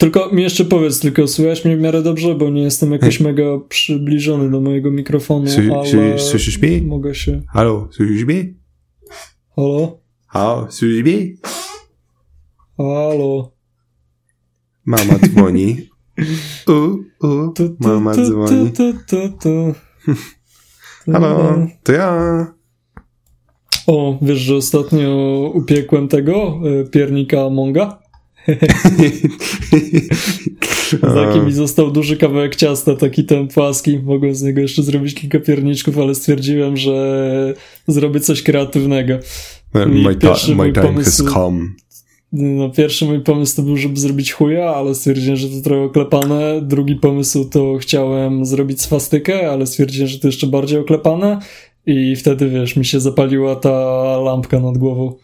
tylko mi jeszcze powiedz, tylko słychać mnie w miarę dobrze, bo nie jestem jakoś mega przybliżony do mojego mikrofonu, Sły- ale sły- Słyszysz mnie? mogę się... Halo, słyszysz mnie? Halo? Halo, słyszysz mnie? Halo? Mama dzwoni. U, u, Tu, tu, mama tu, dzwoni. Tu, tu, tu. Halo, to ja. O, wiesz, że ostatnio upiekłem tego e, piernika Monga? Taki mi został duży kawałek ciasta, taki ten płaski. Mogłem z niego jeszcze zrobić kilka pierniczków, ale stwierdziłem, że zrobię coś kreatywnego. My, ta, pierwszy my time pomysł- has come. No, pierwszy mój pomysł to był, żeby zrobić chuja, ale stwierdziłem, że to trochę oklepane. Drugi pomysł to chciałem zrobić swastykę, ale stwierdziłem, że to jeszcze bardziej oklepane. I wtedy, wiesz, mi się zapaliła ta lampka nad głową.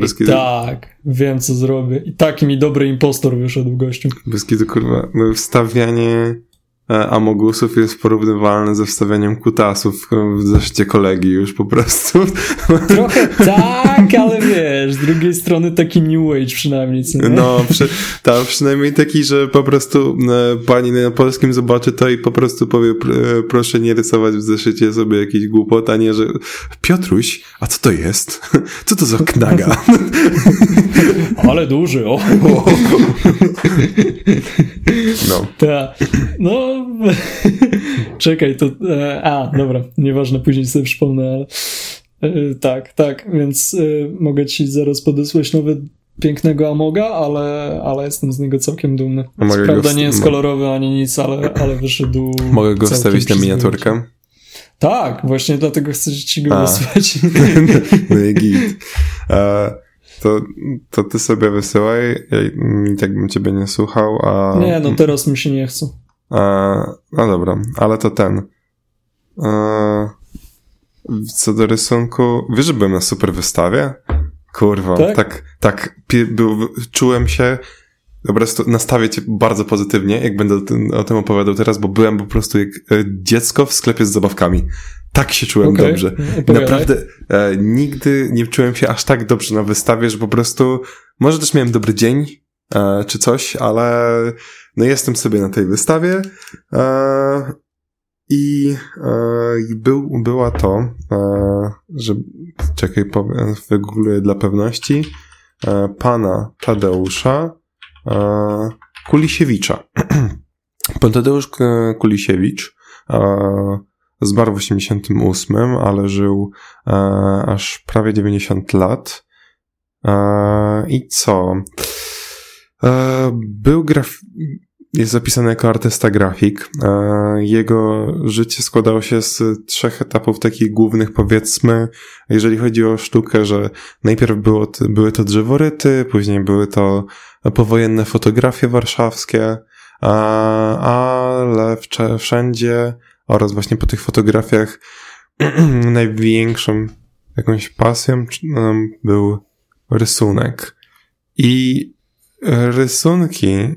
Bez kitu, tak, wiem co zrobię. I taki mi dobry impostor wyszedł gościu. bez kitu kurwa. No, wstawianie amogusów jest porównywalne ze wstawianiem kutasów w zeszycie kolegi już po prostu. Trochę tak, ale wiesz, z drugiej strony taki new age przynajmniej, co? No, przy, tam przynajmniej taki, że po prostu e, pani na polskim zobaczy to i po prostu powie, e, proszę nie rysować w zeszycie sobie jakiś głupot, a nie, że Piotruś, a co to jest? Co to za knaga? Ale duży, o. No. Tak. No, czekaj, to. E, a, dobra, nieważne, później sobie przypomnę, ale. E, tak, tak, więc e, mogę ci zaraz podesłać nowy pięknego Amoga, ale, ale jestem z niego całkiem dumny. Prawda nie jest kolorowy ani nic, ale, ale wyszedł. Mogę go wstawić na miniaturkę? Tak, właśnie dlatego chcę ci go A. wysłać. No i git. To, to ty sobie wysyłaj, ja i tak bym ciebie nie słuchał, a... Nie, no teraz mi się nie chce. E, no dobra, ale to ten. E, co do rysunku, wiesz, że byłem na super wystawie? Kurwa, Tak? tak, tak, był, czułem się po prostu nastawię cię bardzo pozytywnie, jak będę o tym, o tym opowiadał teraz, bo byłem po prostu jak e, dziecko w sklepie z zabawkami. Tak się czułem Okej, dobrze. opowiadaj. Naprawdę e, nigdy nie czułem się aż tak dobrze na wystawie, że po prostu może też miałem dobry dzień czy coś, ale no jestem sobie na tej wystawie e, i, e, i był, była to, e, że czekaj, wygoogluję dla pewności, e, pana Tadeusza e, Kulisiewicza. Pan Tadeusz e, Kulisiewicz e, zmarł w 88, ale żył e, aż prawie 90 lat. E, I co? E, był graf... Jest zapisany jako artysta grafik. E, jego życie składało się z trzech etapów takich głównych, powiedzmy, jeżeli chodzi o sztukę, że najpierw było były to drzeworyty, później były to powojenne fotografie warszawskie, ale wszędzie oraz właśnie po tych fotografiach największą jakąś pasją em, był rysunek. I rysunki e,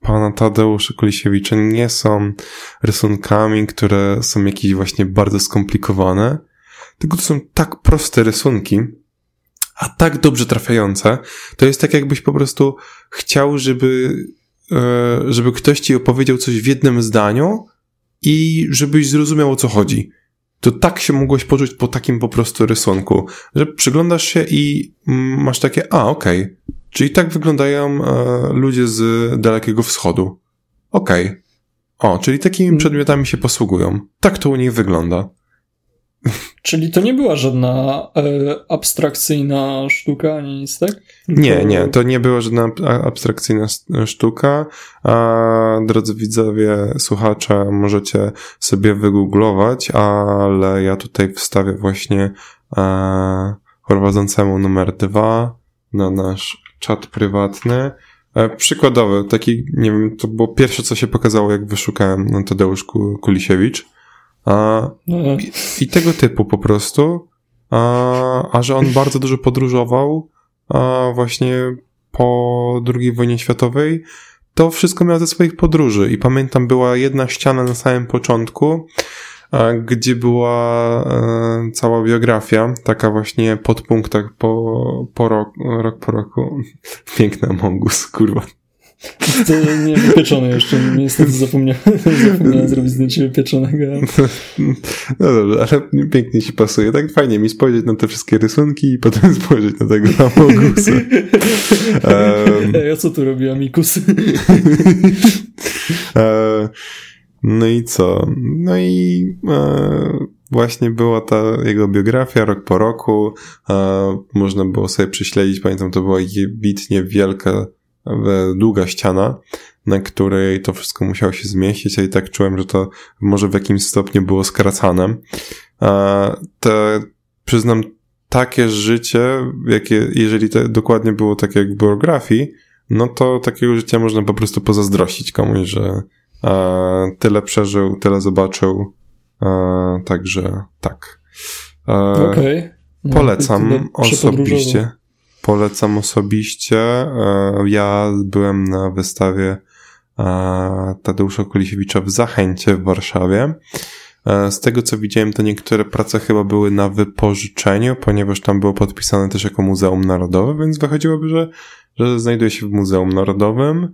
pana Tadeusza Kulisiewicza nie są rysunkami, które są jakieś właśnie bardzo skomplikowane, tylko to są tak proste rysunki, a tak dobrze trafiające. To jest tak, jakbyś po prostu chciał, żeby, e, żeby ktoś ci opowiedział coś w jednym zdaniu i żebyś zrozumiał o co chodzi. To tak się mogłeś poczuć po takim po prostu rysunku, że przyglądasz się i masz takie, a okej, czyli tak wyglądają e, ludzie z Dalekiego Wschodu. Okej. O, czyli takimi przedmiotami się posługują. Tak to u nich wygląda. Czyli to nie była żadna e, abstrakcyjna sztuka ani nic, tak? Nie, Tylko- nie, to nie była żadna abstrakcyjna sztuka. A, drodzy widzowie, słuchacze, możecie sobie wygooglować, ale ja tutaj wstawię właśnie e, prowadzącemu numer dwa na nasz czat prywatny. E, przykładowy, taki, nie wiem, to było pierwsze, co się pokazało, jak wyszukałem no, Tadeusz Ku- Kulisiewicz. A, No, i, I tego typu po prostu. A, a że on bardzo dużo podróżował, a właśnie po II wojnie światowej, to wszystko miał ze swoich podróży. I pamiętam, była jedna ściana na samym początku, gdzie była e, cała biografia, taka właśnie podpunktach po, po rok, rok po roku. Piękna Mongus, kurwa. To nie wypieczony jeszcze, niestety zapomniałem, zapomniałem zrobić zdjęcie wypieczonego. No dobrze, ale pięknie ci pasuje. Tak fajnie mi spojrzeć na te wszystkie rysunki i potem spojrzeć na tego Amogusa. um, Ej, a co tu robi Amikus? e, no i co? No i e, właśnie była ta jego biografia rok po roku. E, można było sobie prześledzić, pamiętam, to była bitnie wielka długa ściana, na której to wszystko musiało się zmieścić, a i tak czułem, że to może w jakimś stopniu było skracane. Te, przyznam, takie życie, jakie, jeżeli to dokładnie było tak jak w biografii, no to takiego życia można po prostu pozazdrościć komuś, że tyle przeżył, tyle zobaczył, także tak. Okej. Okay. No, polecam osobiście. Polecam osobiście. E, ja byłem na wystawie e, Tadeusza Kulisiewicza w Zachęcie w Warszawie. E, z tego co widziałem, to niektóre prace chyba były na wypożyczeniu, ponieważ tam było podpisane też jako Muzeum Narodowe, więc wychodziłoby, że, że znajduje się w Muzeum Narodowym.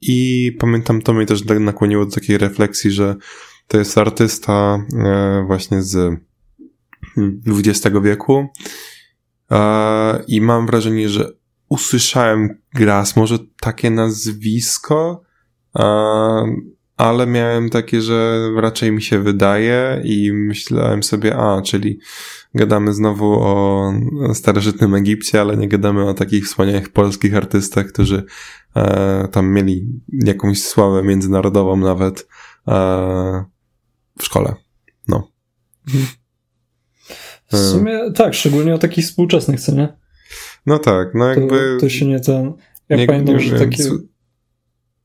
I pamiętam, to mnie też nakłoniło do takiej refleksji, że to jest artysta właśnie z XX wieku, i mam wrażenie, że usłyszałem Gras, może takie nazwisko, ale miałem takie, że raczej mi się wydaje i myślałem sobie, a, czyli gadamy znowu o starożytnym Egipcie, ale nie gadamy o takich wspaniałych polskich artystach, którzy e, tam mieli jakąś sławę międzynarodową nawet e, w szkole. No. Mhm. W sumie tak, szczególnie o takich współczesnych, co nie? No tak, no jakby... To, to się nie ten... Ja nie, pamiętam, nie że takie...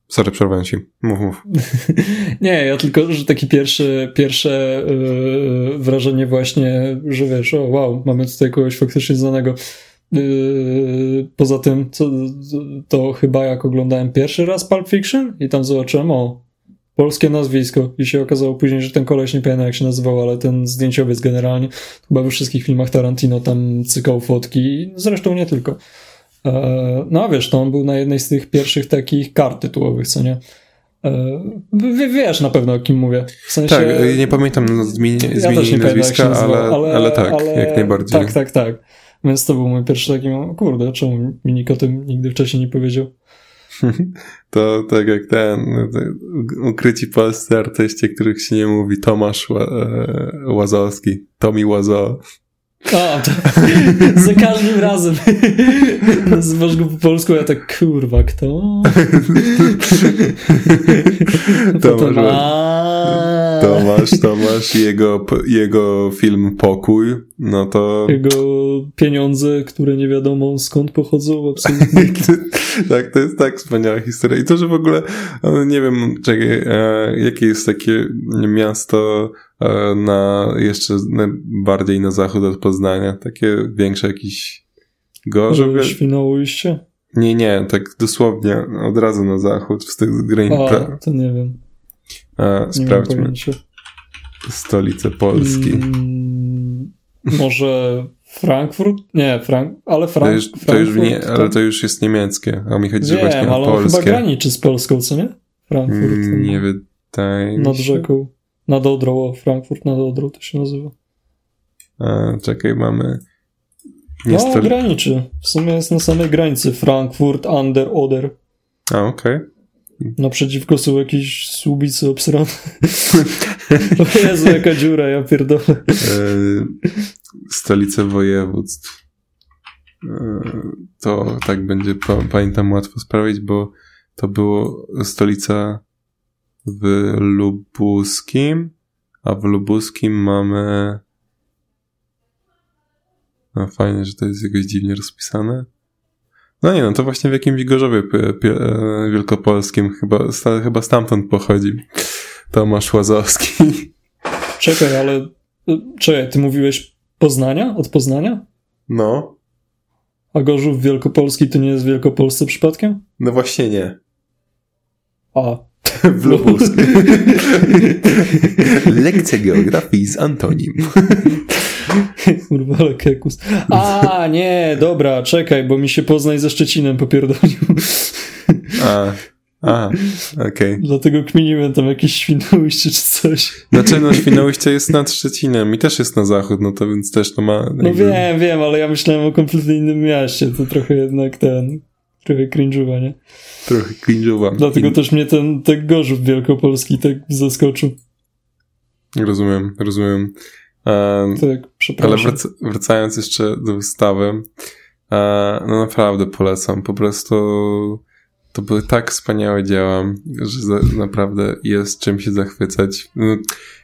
Sorry, przerwałem ci. Mów, mów. nie, ja tylko, że takie pierwsze, pierwsze yy, wrażenie właśnie, że wiesz, o wow, mamy tutaj kogoś faktycznie znanego. Yy, poza tym, to chyba jak oglądałem pierwszy raz Pulp Fiction i tam zobaczyłem, o, polskie nazwisko i się okazało później, że ten koleś, nie pamiętam jak się nazywał, ale ten zdjęciowiec generalnie, chyba we wszystkich filmach Tarantino tam cykał fotki, zresztą nie tylko. E, no wiesz, to on był na jednej z tych pierwszych takich kart tytułowych, co nie? E, wiesz na pewno o kim mówię. W sensie, tak, nie pamiętam zmieni, ja nazwiska, ale, ale, ale, tak, ale, jak najbardziej. Tak, tak, tak. Więc to był mój pierwszy taki, kurde, czemu mi nikt o tym nigdy wcześniej nie powiedział? To tak jak ten ukryci polscy artyści, których się nie mówi, Tomasz e, Łazowski, Tomi Łazo. O, to, za każdym razem nazywasz go po polsku, ja tak, kurwa, kto? Tomasz, Tomasz, Tomasz jego, jego film Pokój, no to... Jego pieniądze, które nie wiadomo skąd pochodzą, absolutnie. tak, to jest tak wspaniała historia. I to, że w ogóle, nie wiem, czekaj, e, jakie jest takie miasto e, na jeszcze bardziej na zachód od Poznania, takie większe jakiś Gorzów. Świnoujście? Nie, nie, tak dosłownie od razu na zachód, z tych granic. A, to nie wiem. A, sprawdźmy. Stolicę Polski. Mm, może Frankfurt? Nie, Frank, ale Frank, to już, to już nie, ale to już jest niemieckie, a mi chodzi Wiem, właśnie o ale polskie. chyba graniczy z Polską, co nie? Frankfurt. Mm, nie wydaje Nad rzeką. Nad Odrą, Frankfurt nad Odrą to się nazywa. A, czekaj, mamy... Nie no, graniczy. W sumie jest na samej granicy. Frankfurt, Under, Oder. A, okej. Okay. Naprzeciwko są jakieś słubice obsrane. o Jezu, jaka dziura, ja pierdolę. E, stolice województw. E, to tak będzie, pamiętam, łatwo sprawić, bo to było stolica w Lubuskim, a w Lubuskim mamy no fajnie, że to jest jakoś dziwnie rozpisane. No nie no, to właśnie w jakimś Gorzowie e, Wielkopolskim chyba, sta, chyba stamtąd pochodzi Tomasz Łazowski. Czekaj, ale e, czekaj, ty mówiłeś Poznania? Od Poznania? No. A Gorzów Wielkopolski to nie jest Wielkopolsce przypadkiem? No właśnie nie. A. w Lubusku. Lekcja geografii z Antonim. Kurwa, ale kekus. A, nie, dobra, czekaj, bo mi się Poznań ze Szczecinem popierdolił. A, a okej. Okay. Dlatego kminiłem tam jakieś Świnoujście czy coś. Znaczy, no Świnoujście jest nad Szczecinem i też jest na zachód, no to więc też to ma... Jakby... No wiem, wiem, ale ja myślałem o kompletnie innym mieście, to trochę jednak ten... Trochę cringe'owa, nie? Trochę cringe'owa. Dlatego też mnie ten, ten Gorzów Wielkopolski tak zaskoczył. Rozumiem, rozumiem. Um, tak, przepraszam. Ale wrac wracając jeszcze do wystawy, um, no naprawdę polecam. Po prostu to były tak wspaniałe dzieła, że naprawdę jest czym się zachwycać. No,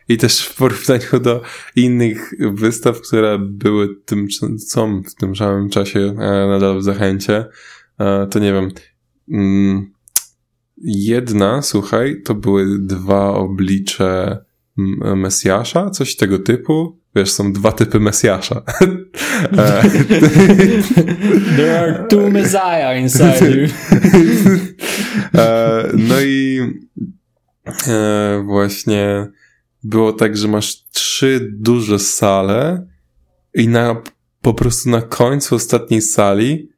I też w porównaniu do innych wystaw, które były tym, są w tym samym czasie e, nadal w zachęcie, e, to nie wiem. Mm, jedna, słuchaj, to były dwa oblicze Mesjasza, coś tego typu. Wiesz, są dwa typy Mesjasza. E, There are two Messiah inside you. E, no i e, właśnie było tak, że masz trzy duże sale i na, po prostu na końcu ostatniej sali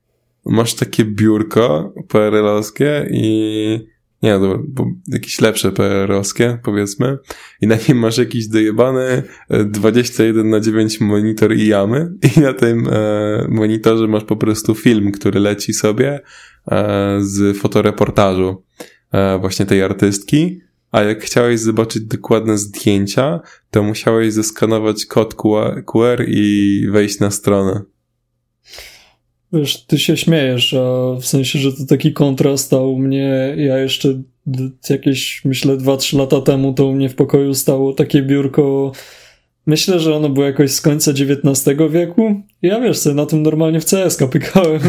masz takie biurko PRL-owskie i nie, dobra, bo jakieś lepsze PR-owskie, powiedzmy. I na nim masz jakiś dojebany 21 e, na 9 monitor i jamy. I na tym e, monitorze masz po prostu film, który leci sobie e, z fotoreportażu e, właśnie tej artystki. A jak chciałeś zobaczyć dokładne zdjęcia, to musiałeś zeskanować kod QR i wejść na stronę. Wiesz, ty się śmiejesz, a w sensie, że to taki kontrast, a u mnie, ja jeszcze jakieś, myślę, 2-3 lata temu, to u mnie w pokoju stało takie biurko Myślę, że ono było jakoś z końca XIX wieku. Ja wiesz, sobie na tym normalnie w CS pykałem.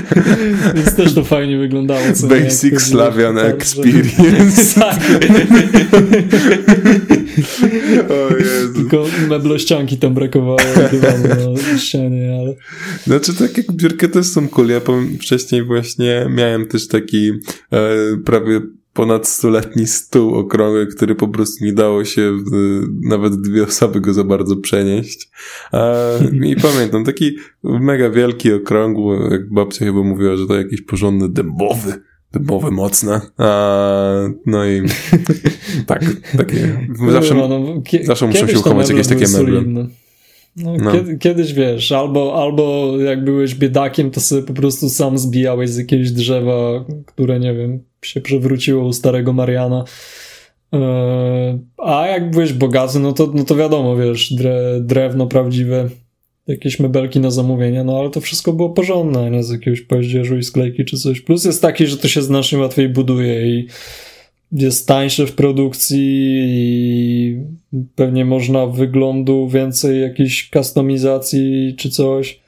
Więc też to fajnie wyglądało. Basic Slavian Experience. tak. o Jezu. Tylko meblościanki tam brakowało dywanu na ścianie, ale... Znaczy tak jak biurkę też są cool. Ja wcześniej właśnie miałem też taki e, prawie ponad stuletni stół okrągły, który po prostu nie dało się nawet dwie osoby go za bardzo przenieść. I pamiętam, taki mega wielki, okrągły, jak babcia chyba mówiła, że to jakiś porządny dębowy, dębowy mocne. A, no i tak, takie. Zawsze, no, no, zawsze muszą się uchować jakieś takie meble. No, no. Kiedy, kiedyś wiesz, albo, albo jak byłeś biedakiem, to sobie po prostu sam zbijałeś z jakiegoś drzewa, które nie wiem, się przewróciło u starego Mariana. E, a jak byłeś bogaty, no to, no to wiadomo, wiesz, dre, drewno prawdziwe, jakieś mebelki na zamówienie, no ale to wszystko było porządne, nie z jakiegoś paździerzu i sklejki czy coś. Plus jest taki, że to się znacznie łatwiej buduje i jest tańsze w produkcji i pewnie można wyglądu więcej jakiejś kustomizacji czy coś.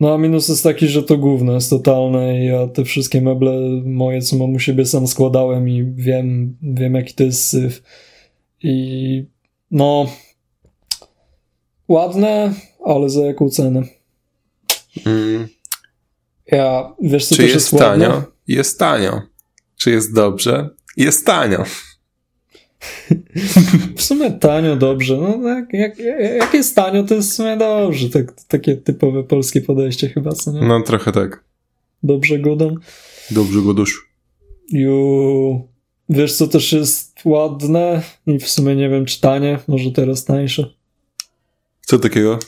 No a minus jest taki, że to gówno jest totalne i ja te wszystkie meble moje, co mam u siebie sam składałem i wiem, wiem jaki to jest syf. I no ładne, ale za jaką cenę? Mm. Ja, wiesz co Czy jest, jest tanio? Jest tanio. Czy jest dobrze? Jest tanio. W sumie tanio, dobrze. No, jak, jak, jak jest tanio, to jest w sumie dobrze. Tak, takie typowe polskie podejście chyba, co nie? No, trochę tak. Dobrze godą. Dobrze godosz. Ju. Wiesz, co też jest ładne i w sumie nie wiem, czy tanie, może teraz tańsze. Co takiego?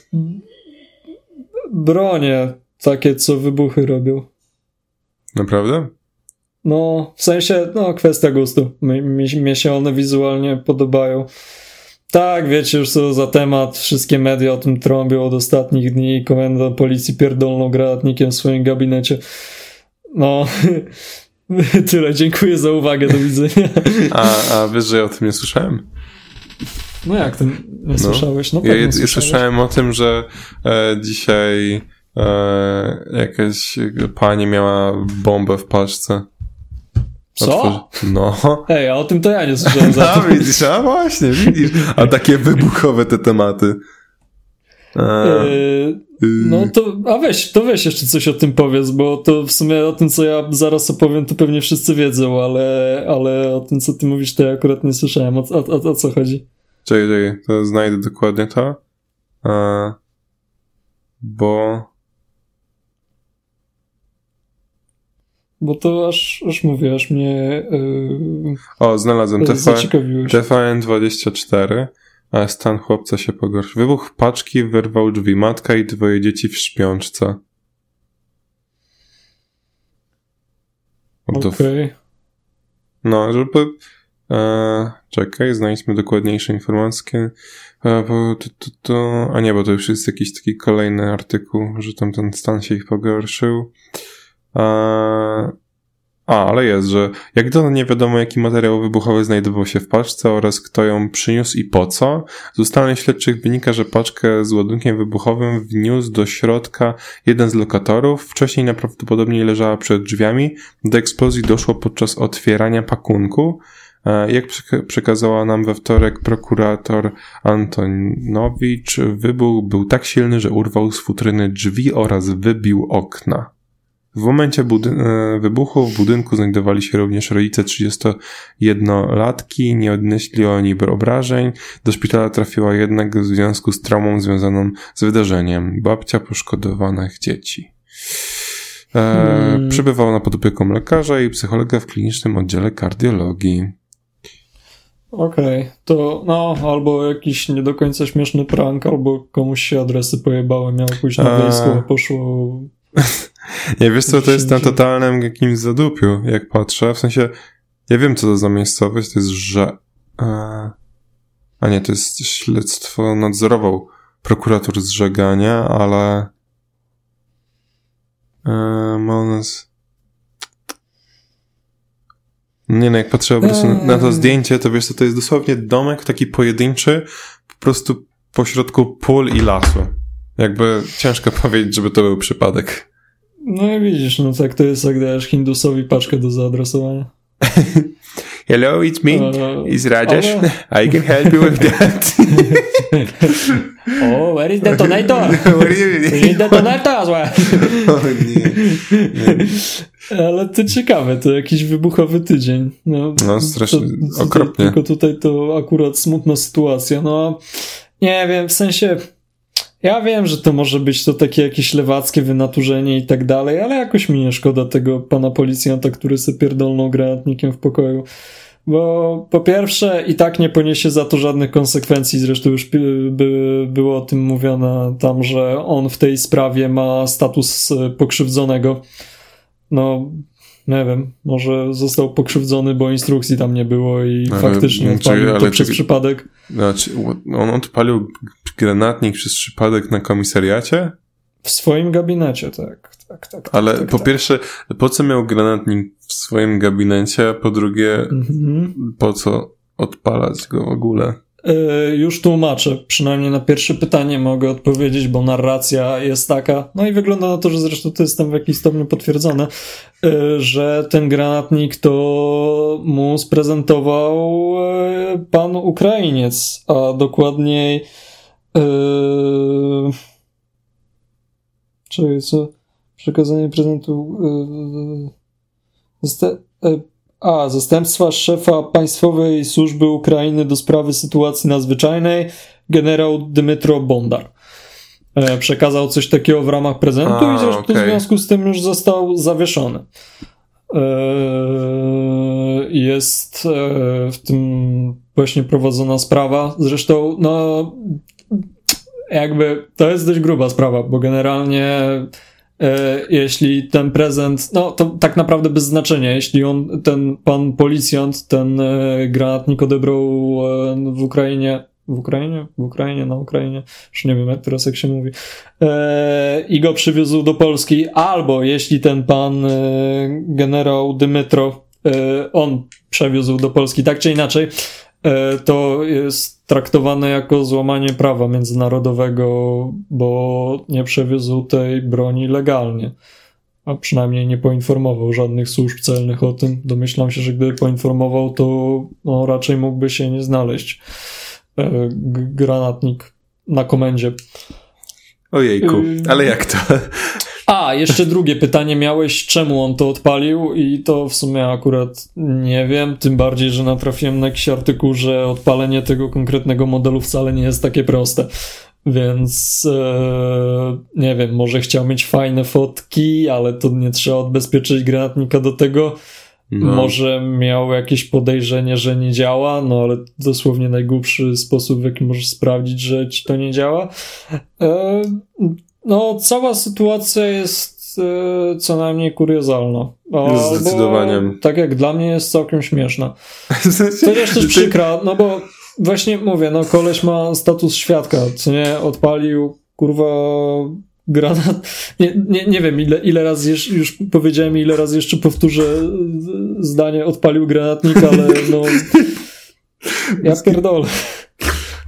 Bronie, takie, co wybuchy robią. Naprawdę? No, w sensie, no, kwestia gustu. Mi, mi, mi się one wizualnie podobają. Tak, wiecie już co za temat, wszystkie media o tym trąbią od ostatnich dni, komenda policji pierdolną granatnikiem w swoim gabinecie. No, tyle, dziękuję za uwagę, do widzenia. A, a wiesz, że ja o tym nie słyszałem? No jak ty nie no. słyszałeś? No, ja, ja słyszałem o tym, że e, dzisiaj e, jakaś pani miała bombę w paczce. Co? No. Ej, a o tym to ja nie słyszałem za A widzisz, a właśnie, widzisz. A takie wybuchowe te tematy. A, yy, no to, a weź, to weź jeszcze coś o tym powiedz, bo to w sumie o tym, co ja zaraz opowiem, to pewnie wszyscy wiedzą, ale, ale o tym, co ty mówisz, to ja akurat nie słyszałem. O, o, o co chodzi? Czekaj, czekaj, to znajdę dokładnie to. A, bo Bo to aż, aż mówię, aż mnie. Yy, o, znalazłem TV, zaciekawiłeś. TVN24, a stan chłopca się pogorszył. Wybuch paczki wyrwał drzwi. Matka i dwoje dzieci w śpiączce. Okej. No, żeby. E, czekaj, znajdźmy dokładniejsze informacje. E, bo to, to, to, a nie, bo to już jest jakiś taki kolejny artykuł, że tam ten stan się ich pogorszył. E, a, ale jest, że jak dotąd nie wiadomo, jaki materiał wybuchowy znajdował się w paczce oraz kto ją przyniósł i po co. Z ustaleń śledczych wynika, że paczkę z ładunkiem wybuchowym wniósł do środka jeden z lokatorów. Wcześniej najprawdopodobniej leżała przed drzwiami. Do eksplozji doszło podczas otwierania pakunku. E, Jak przeka- przekazała nam we wtorek prokurator Antonowicz, wybuch był tak silny, że urwał z futryny drzwi oraz wybił okna. W momencie e, wybuchu w budynku znajdowali się również rodzice 31-latki, nie odnieśli oni obrażeń. Do szpitala trafiła jednak w związku z traumą związaną z wydarzeniem. Babcia poszkodowanych dzieci. E, Hmm. Przebywał na pod opieką lekarza i psychologa w klinicznym oddziale kardiologii. Okej, to no, albo jakiś nie do końca śmieszny prank, albo komuś się adresy pojebały, miał pójść na A. wojsko, a poszło... Nie, wiesz co, to jest na totalnym jakimś zadupiu, jak patrzę. W sensie, ja wiem, co to za miejscowość, to jest, że... E, a nie, to jest śledztwo nadzorował prokurator z Żegania, ale... E, Monas... Nie no, jak patrzę po prostu na- na to Eee. zdjęcie, to wiesz co, to jest dosłownie domek taki pojedynczy, po prostu pośrodku pól i lasu. Jakby ciężko powiedzieć, żeby to był przypadek. No i widzisz, no tak to jest, jak dajesz Hindusowi paczkę do zaadresowania. Hello, it's me. E, It's Rajesh. ale- I can help you with that. Oh, where is detonator? You We need detonator as well. O nie. Ale to ciekawe, to jakiś wybuchowy tydzień. No, No, strasznie, to- okropnie. Tylko tutaj to akurat smutna sytuacja. No, nie wiem, w sensie ja wiem, że to może być to takie jakieś lewackie wynaturzenie i tak dalej, ale jakoś mi nie szkoda tego pana policjanta, który sobie pierdolnął granatnikiem w pokoju. Bo po pierwsze i tak nie poniesie za to żadnych konsekwencji, zresztą już by, by było o tym mówione tam, że on w tej sprawie ma status e, pokrzywdzonego. No, nie wiem, może został pokrzywdzony, bo instrukcji tam nie było i Ale- faktycznie odpalił to ale przez przypadek. Znaczy, on odpalił granatnik przez przypadek na komisariacie? W swoim gabinecie, tak. tak, tak Ale tak, po tak. pierwsze, po co miał granatnik w swoim gabinecie? A po drugie, Mhm. po co odpalać go w ogóle? E, Już tłumaczę, przynajmniej na pierwsze pytanie mogę odpowiedzieć, bo narracja jest taka, no i wygląda na to, że zresztą to jest tam w jakimś stopniu potwierdzone, e, że ten granatnik to mu sprezentował e, pan Ukrainiec, a dokładniej czekaj, co? Przekazanie prezentu zosta- e, a, zastępstwa szefa Państwowej Służby Ukrainy do sprawy sytuacji nadzwyczajnej, generał Dmytro Bondar. E, przekazał coś takiego w ramach prezentu A, i zresztą okej. w związku z tym już został zawieszony. E, jest e, w tym właśnie prowadzona sprawa. Zresztą, no, jakby to jest dość gruba sprawa, bo generalnie jeśli ten prezent, no to tak naprawdę bez znaczenia, jeśli on, ten pan policjant, ten e, granatnik odebrał e, w Ukrainie, w Ukrainie? W Ukrainie, na Ukrainie, już nie wiem jak teraz jak się mówi, e, i go przywiózł do Polski, albo jeśli ten pan e, generał Dymitro, e, on przewiózł do Polski, tak czy inaczej, e, to jest traktowane jako złamanie prawa międzynarodowego, bo nie przewiózł tej broni legalnie. A przynajmniej nie poinformował żadnych służb celnych o tym. Domyślam się, że gdyby poinformował, to no, raczej mógłby się nie znaleźć e, granatnik na komendzie. Ojejku, ale jak to? A, jeszcze drugie pytanie miałeś, czemu on to odpalił i to w sumie akurat nie wiem, tym bardziej, że natrafiłem na jakiś artykuł, że odpalenie tego konkretnego modelu wcale nie jest takie proste. Więc e, nie wiem, może chciał mieć fajne fotki, ale to nie trzeba odbezpieczyć granatnika do tego. No. Może miał jakieś podejrzenie, że nie działa, no ale dosłownie najgłupszy sposób, w jaki możesz sprawdzić, że ci to nie działa. E, no, cała sytuacja jest e, co najmniej kuriozalna. Zdecydowanie. tak jak dla mnie jest całkiem śmieszna. Chociaż też przykra, no bo właśnie mówię, no koleś ma status świadka, co nie, odpalił kurwa granat. Nie, nie, nie wiem, ile, ile razy już, już powiedziałem, ile razy jeszcze powtórzę zdanie, odpalił granatnik, ale no. Ja pierdolę.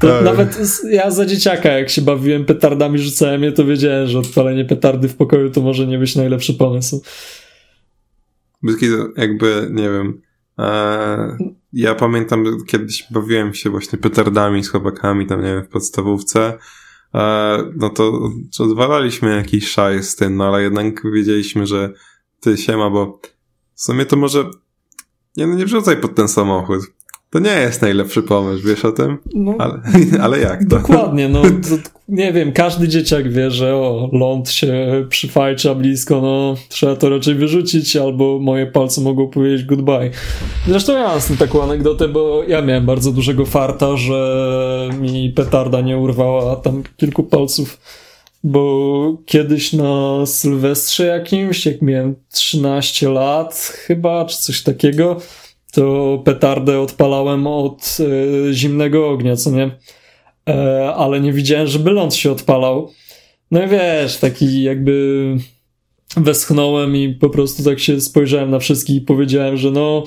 Tak. Nawet ja za dzieciaka, jak się bawiłem petardami, rzucałem je, to wiedziałem, że odpalenie petardy w pokoju to może nie być najlepszy pomysł. Jakby, nie wiem. E, ja pamiętam, kiedyś bawiłem się właśnie petardami z chłopakami, tam nie wiem, w podstawówce E, no to odwalaliśmy jakiś szaj z tym, no ale jednak wiedzieliśmy, że ty siema, bo w sumie to może nie, no nie wrzucaj pod ten samochód. To nie jest najlepszy pomysł, wiesz o tym? No, ale, ale jak to? Dokładnie, no to, nie wiem, każdy dzieciak wie, że o, ląd się przyfajcza blisko, no trzeba to raczej wyrzucić, albo moje palce mogą powiedzieć goodbye. Zresztą ja mam z tym taką anegdotę, bo ja miałem bardzo dużego farta, że mi petarda nie urwała tam kilku palców, bo kiedyś na Sylwestrze jakimś, jak miałem 13 lat chyba, czy coś takiego, to petardę odpalałem od e, zimnego ognia, co nie? E, ale nie widziałem, żeby ląd się odpalał. No i wiesz, taki jakby westchnąłem i po prostu tak się spojrzałem na wszystkich i powiedziałem, że no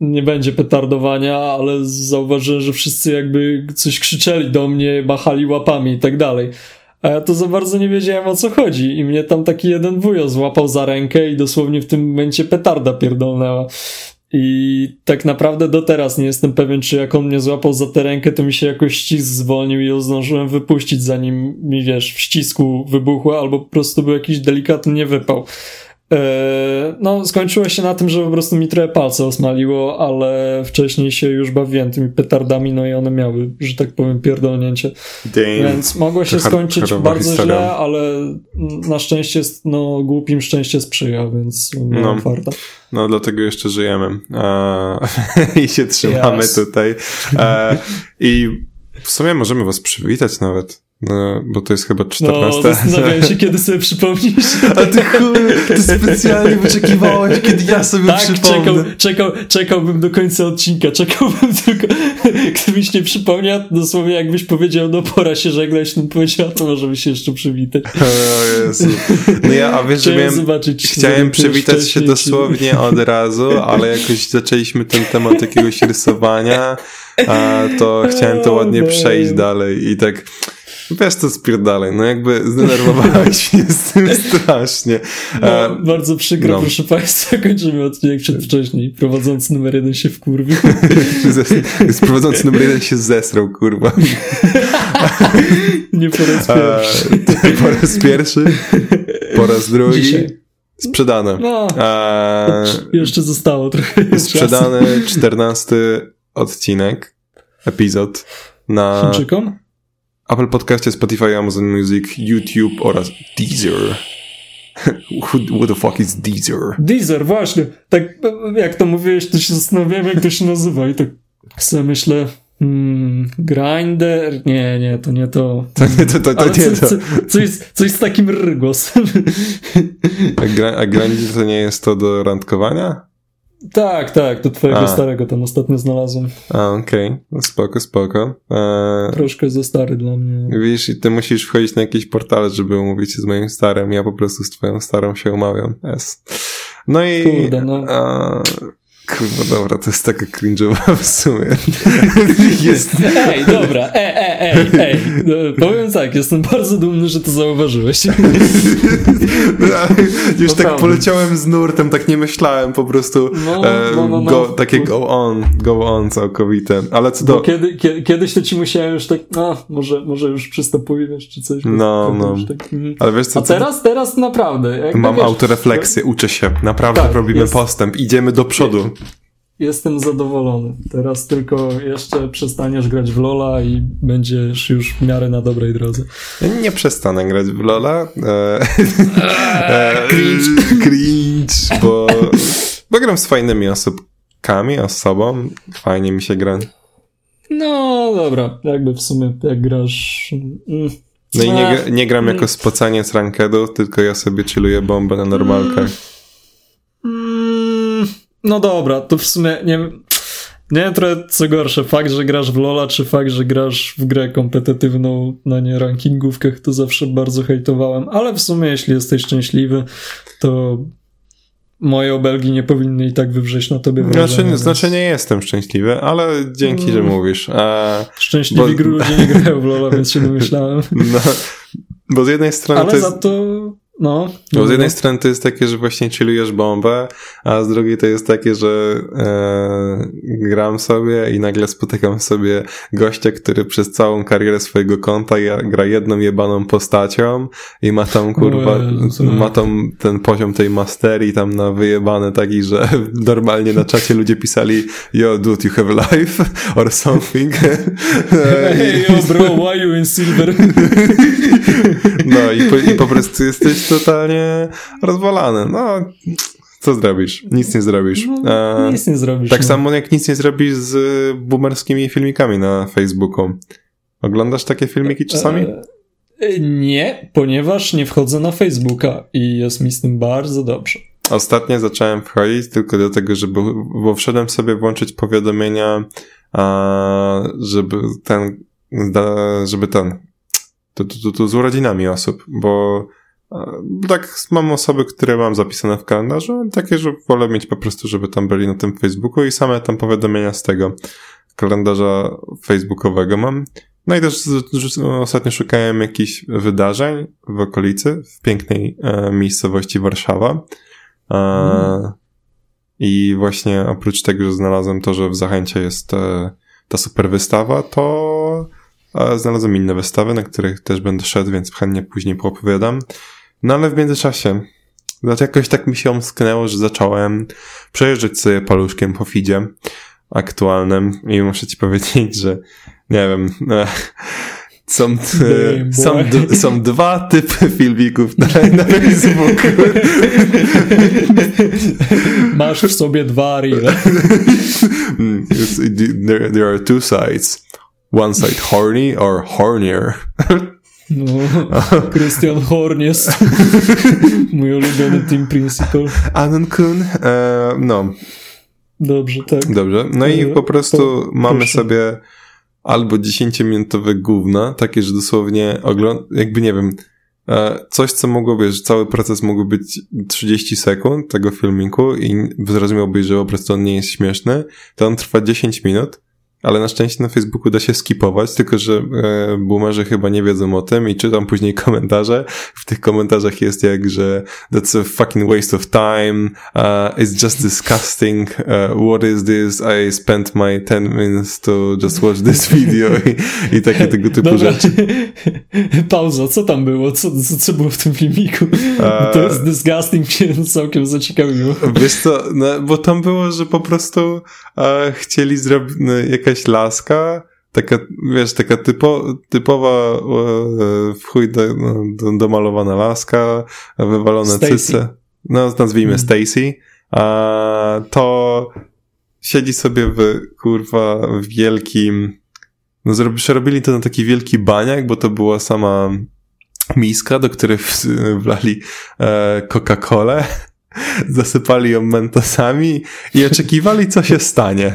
nie będzie petardowania, ale zauważyłem, że wszyscy jakby coś krzyczeli do mnie, machali łapami i tak dalej. A ja to za bardzo nie wiedziałem o co chodzi i mnie tam taki jeden wujo złapał za rękę i dosłownie w tym momencie petarda pierdolnęła. I tak naprawdę do teraz nie jestem pewien, czy jak on mnie złapał za tę rękę, to mi się jakoś ścisk zwolnił i ją zdążyłem wypuścić, zanim mi, wiesz, w ścisku wybuchła, albo po prostu był jakiś delikatny niewypał. E, no, skończyło się na tym, że po prostu mi trochę palce osmaliło, ale wcześniej się już bawiłem tymi petardami, no i one miały, że tak powiem, pierdolnięcie. Damn. Więc mogło się skończyć bardzo historia. źle, ale na szczęście, no, głupim szczęście sprzyja, więc no, farta. No, dlatego jeszcze żyjemy i się trzymamy yes. tutaj. E, I w sumie możemy was przywitać nawet. No, bo to jest chyba 14. No, zastanawiam się, kiedy sobie przypomnisz. A ty chuj, ty specjalnie wyczekiwałeś, kiedy ja sobie tak, przypomnę. Czekał, czekał, czekałbym do końca odcinka, czekałbym tylko, gdybyś nie przypomniał, dosłownie jakbyś powiedział, no pora się żegnać, no powiedział, to możemy się jeszcze przywitać. O Jezu. No ja, a wiesz, że miałem, zobaczyć, chciałem przywitać się dosłownie od razu, ale jakoś zaczęliśmy ten temat jakiegoś rysowania, a to chciałem to ładnie przejść dalej i tak Wiesz to spierdalaj, no jakby zdenerwowałeś mnie z tym strasznie. No, e, bardzo przykro, no. proszę Państwa, kończymy odcinek przedwcześniej. Prowadzący numer jeden się wkurwił. prowadzący numer jeden się zesrał, kurwa. Nie po raz pierwszy. E, po raz pierwszy, po raz drugi. Dzisiaj. Sprzedane. No, e, jeszcze zostało trochę. Sprzedany czternasty odcinek, epizod na... Chińczykom? Apple Podcastie, Spotify, Amazon Music, YouTube oraz Deezer. Who, the fuck is Deezer? Deezer, właśnie. Tak jak to mówiłeś, to się zastanawiałem, jak to się nazywa i tak sobie myślę, Hmm, grinder? Nie, nie, to nie to. To nie to, to, to nie co, to. Co, coś, coś z takim r głosem. A, gra, a grinder to nie jest to do randkowania? Tak, tak, do twojego A. starego tam ostatnio znalazłem. A, okej, okay. no spoko, spoko. Eee... Troszkę za stary dla mnie. Wiesz, i ty musisz wchodzić na jakiś portal, żeby umówić się z moim starym, ja po prostu z twoją starą się umawiam. Yes. No i... Kurde, no. Kurwa, dobra, to jest taka cringe'owa w sumie. Jest... Ej, dobra, ej, ej, ej, ej. No, powiem tak, jestem bardzo dumny, że to zauważyłeś. No, już no tak prawda. poleciałem z nurtem, tak nie myślałem po prostu. No, no, no, no. Go, takie go on, go on całkowite. Ale co do... Kiedy, kiedy, kiedyś to ci musiałem już tak, no, może, może już przystępujesz czy coś. No, no. Tak, mm. Ale wiesz co? A teraz, teraz naprawdę. Mam wiesz, autorefleksję, uczę się. Naprawdę tak, robimy jest. postęp. Idziemy do przodu. Jestem zadowolony. Teraz tylko jeszcze przestaniesz grać w Lola i będziesz już w miarę na dobrej drodze. Nie przestanę grać w Lola. E, e, cringe. Cringe, bo, bo gram z fajnymi osobkami, osobą. Fajnie mi się gra. No dobra, jakby w sumie jak grasz... Mm, no i nie, nie gram jako spocanie z rankedu, tylko ja sobie chilluję bombę na normalkach. Mm, no dobra, to w sumie nie nie wiem trochę co gorsze, fakt, że grasz w Lola, czy fakt, że grasz w grę kompetytywną na nie rankingówkach, to zawsze bardzo hejtowałem, ale w sumie jeśli jesteś szczęśliwy, to moje obelgi nie powinny i tak wywrzeć na tobie wrażenie. Znaczy, więc... znaczy nie jestem szczęśliwy, ale dzięki, że mm. mówisz. A, Szczęśliwi bo... ludzie nie grają w Lola, więc się domyślałem. No, bo z jednej strony ale to jest... za to no. Bo z jednej strony to jest takie, że właśnie chillujesz bombę, a z drugiej to jest takie, że e, gram sobie i nagle spotykam sobie gościa, który przez całą karierę swojego konta ja, gra jedną jebaną postacią i ma tam kurwa, ma tam ten poziom tej masterii tam na wyjebane taki, że normalnie na czacie ludzie pisali yo dude you have life or something. hey yo bro why you in silver? no i po, i po prostu jesteś totalnie rozwalany. No, co zrobisz? Nic nie zrobisz. No, nic nie zrobisz. Tak no. samo jak nic nie zrobisz z boomerskimi filmikami na Facebooku. Oglądasz takie filmiki czasami? E, e, nie, ponieważ nie wchodzę na Facebooka i jest mi z tym bardzo dobrze. Ostatnio zacząłem wchodzić tylko dlatego, żeby, bo wszedłem sobie włączyć powiadomienia, żeby ten, żeby ten, to, to, to, to z urodzinami osób, bo tak, mam osoby, które mam zapisane w kalendarzu, takie, że wolę mieć po prostu, żeby tam byli na tym Facebooku i same tam powiadomienia z tego kalendarza facebookowego mam. No i też ostatnio szukałem jakichś wydarzeń w okolicy, w pięknej e, miejscowości Warszawa. E, mm. I właśnie oprócz tego, że znalazłem to, że w Zachęcie jest e, ta super wystawa, to e, znalazłem inne wystawy, na których też będę szedł, więc chętnie później poopowiadam. No ale w międzyczasie, znaczy jakoś tak mi się omsknęło, że zacząłem przejeżdżać sobie paluszkiem po feedzie aktualnym i muszę ci powiedzieć, że nie wiem, e, są, e, są, są dwa typy filmików na, na Facebooku. Masz w sobie dwa reel. Mm, there, there are two sides. One side horny or hornier. No, Christian Horn jest mój ulubiony team principal. Anon Kun, e, no. Dobrze, tak. Dobrze, no i po prostu mamy proszę. sobie albo 10-minutowe gówna, takie, że dosłownie ogląd, jakby nie wiem, e, coś, co mogło, wiesz, cały proces mógł być 30 sekund tego filmiku i zrozumiałbyś, że po prostu on nie jest śmieszny, to on trwa 10 minut ale na szczęście na Facebooku da się skipować, tylko że e, boomerzy chyba nie wiedzą o tym i czytam później komentarze. W tych komentarzach jest jak, że that's a fucking waste of time, uh, it's just disgusting, uh, what is this, I spent my 10 minutes to just watch this video i, i takie tego typu Dobra. rzeczy. Pauza, co tam było? Co, co, co było w tym filmiku? Uh, to jest disgusting, mnie całkiem zaciekawiło. Wiesz co, no, bo tam było, że po prostu uh, chcieli zrobić, no, jakaś jakaś laska, taka, wiesz, taka typo, typowa e, w chuj do, no, do, domalowana laska, wywalone cyce. No, nazwijmy mm. Stacy. A to siedzi sobie w, kurwa, w wielkim, no, zrobili to na taki wielki baniak, bo to była sama miska, do której wlali e, Coca-Colę zasypali ją mentosami i oczekiwali, co się stanie.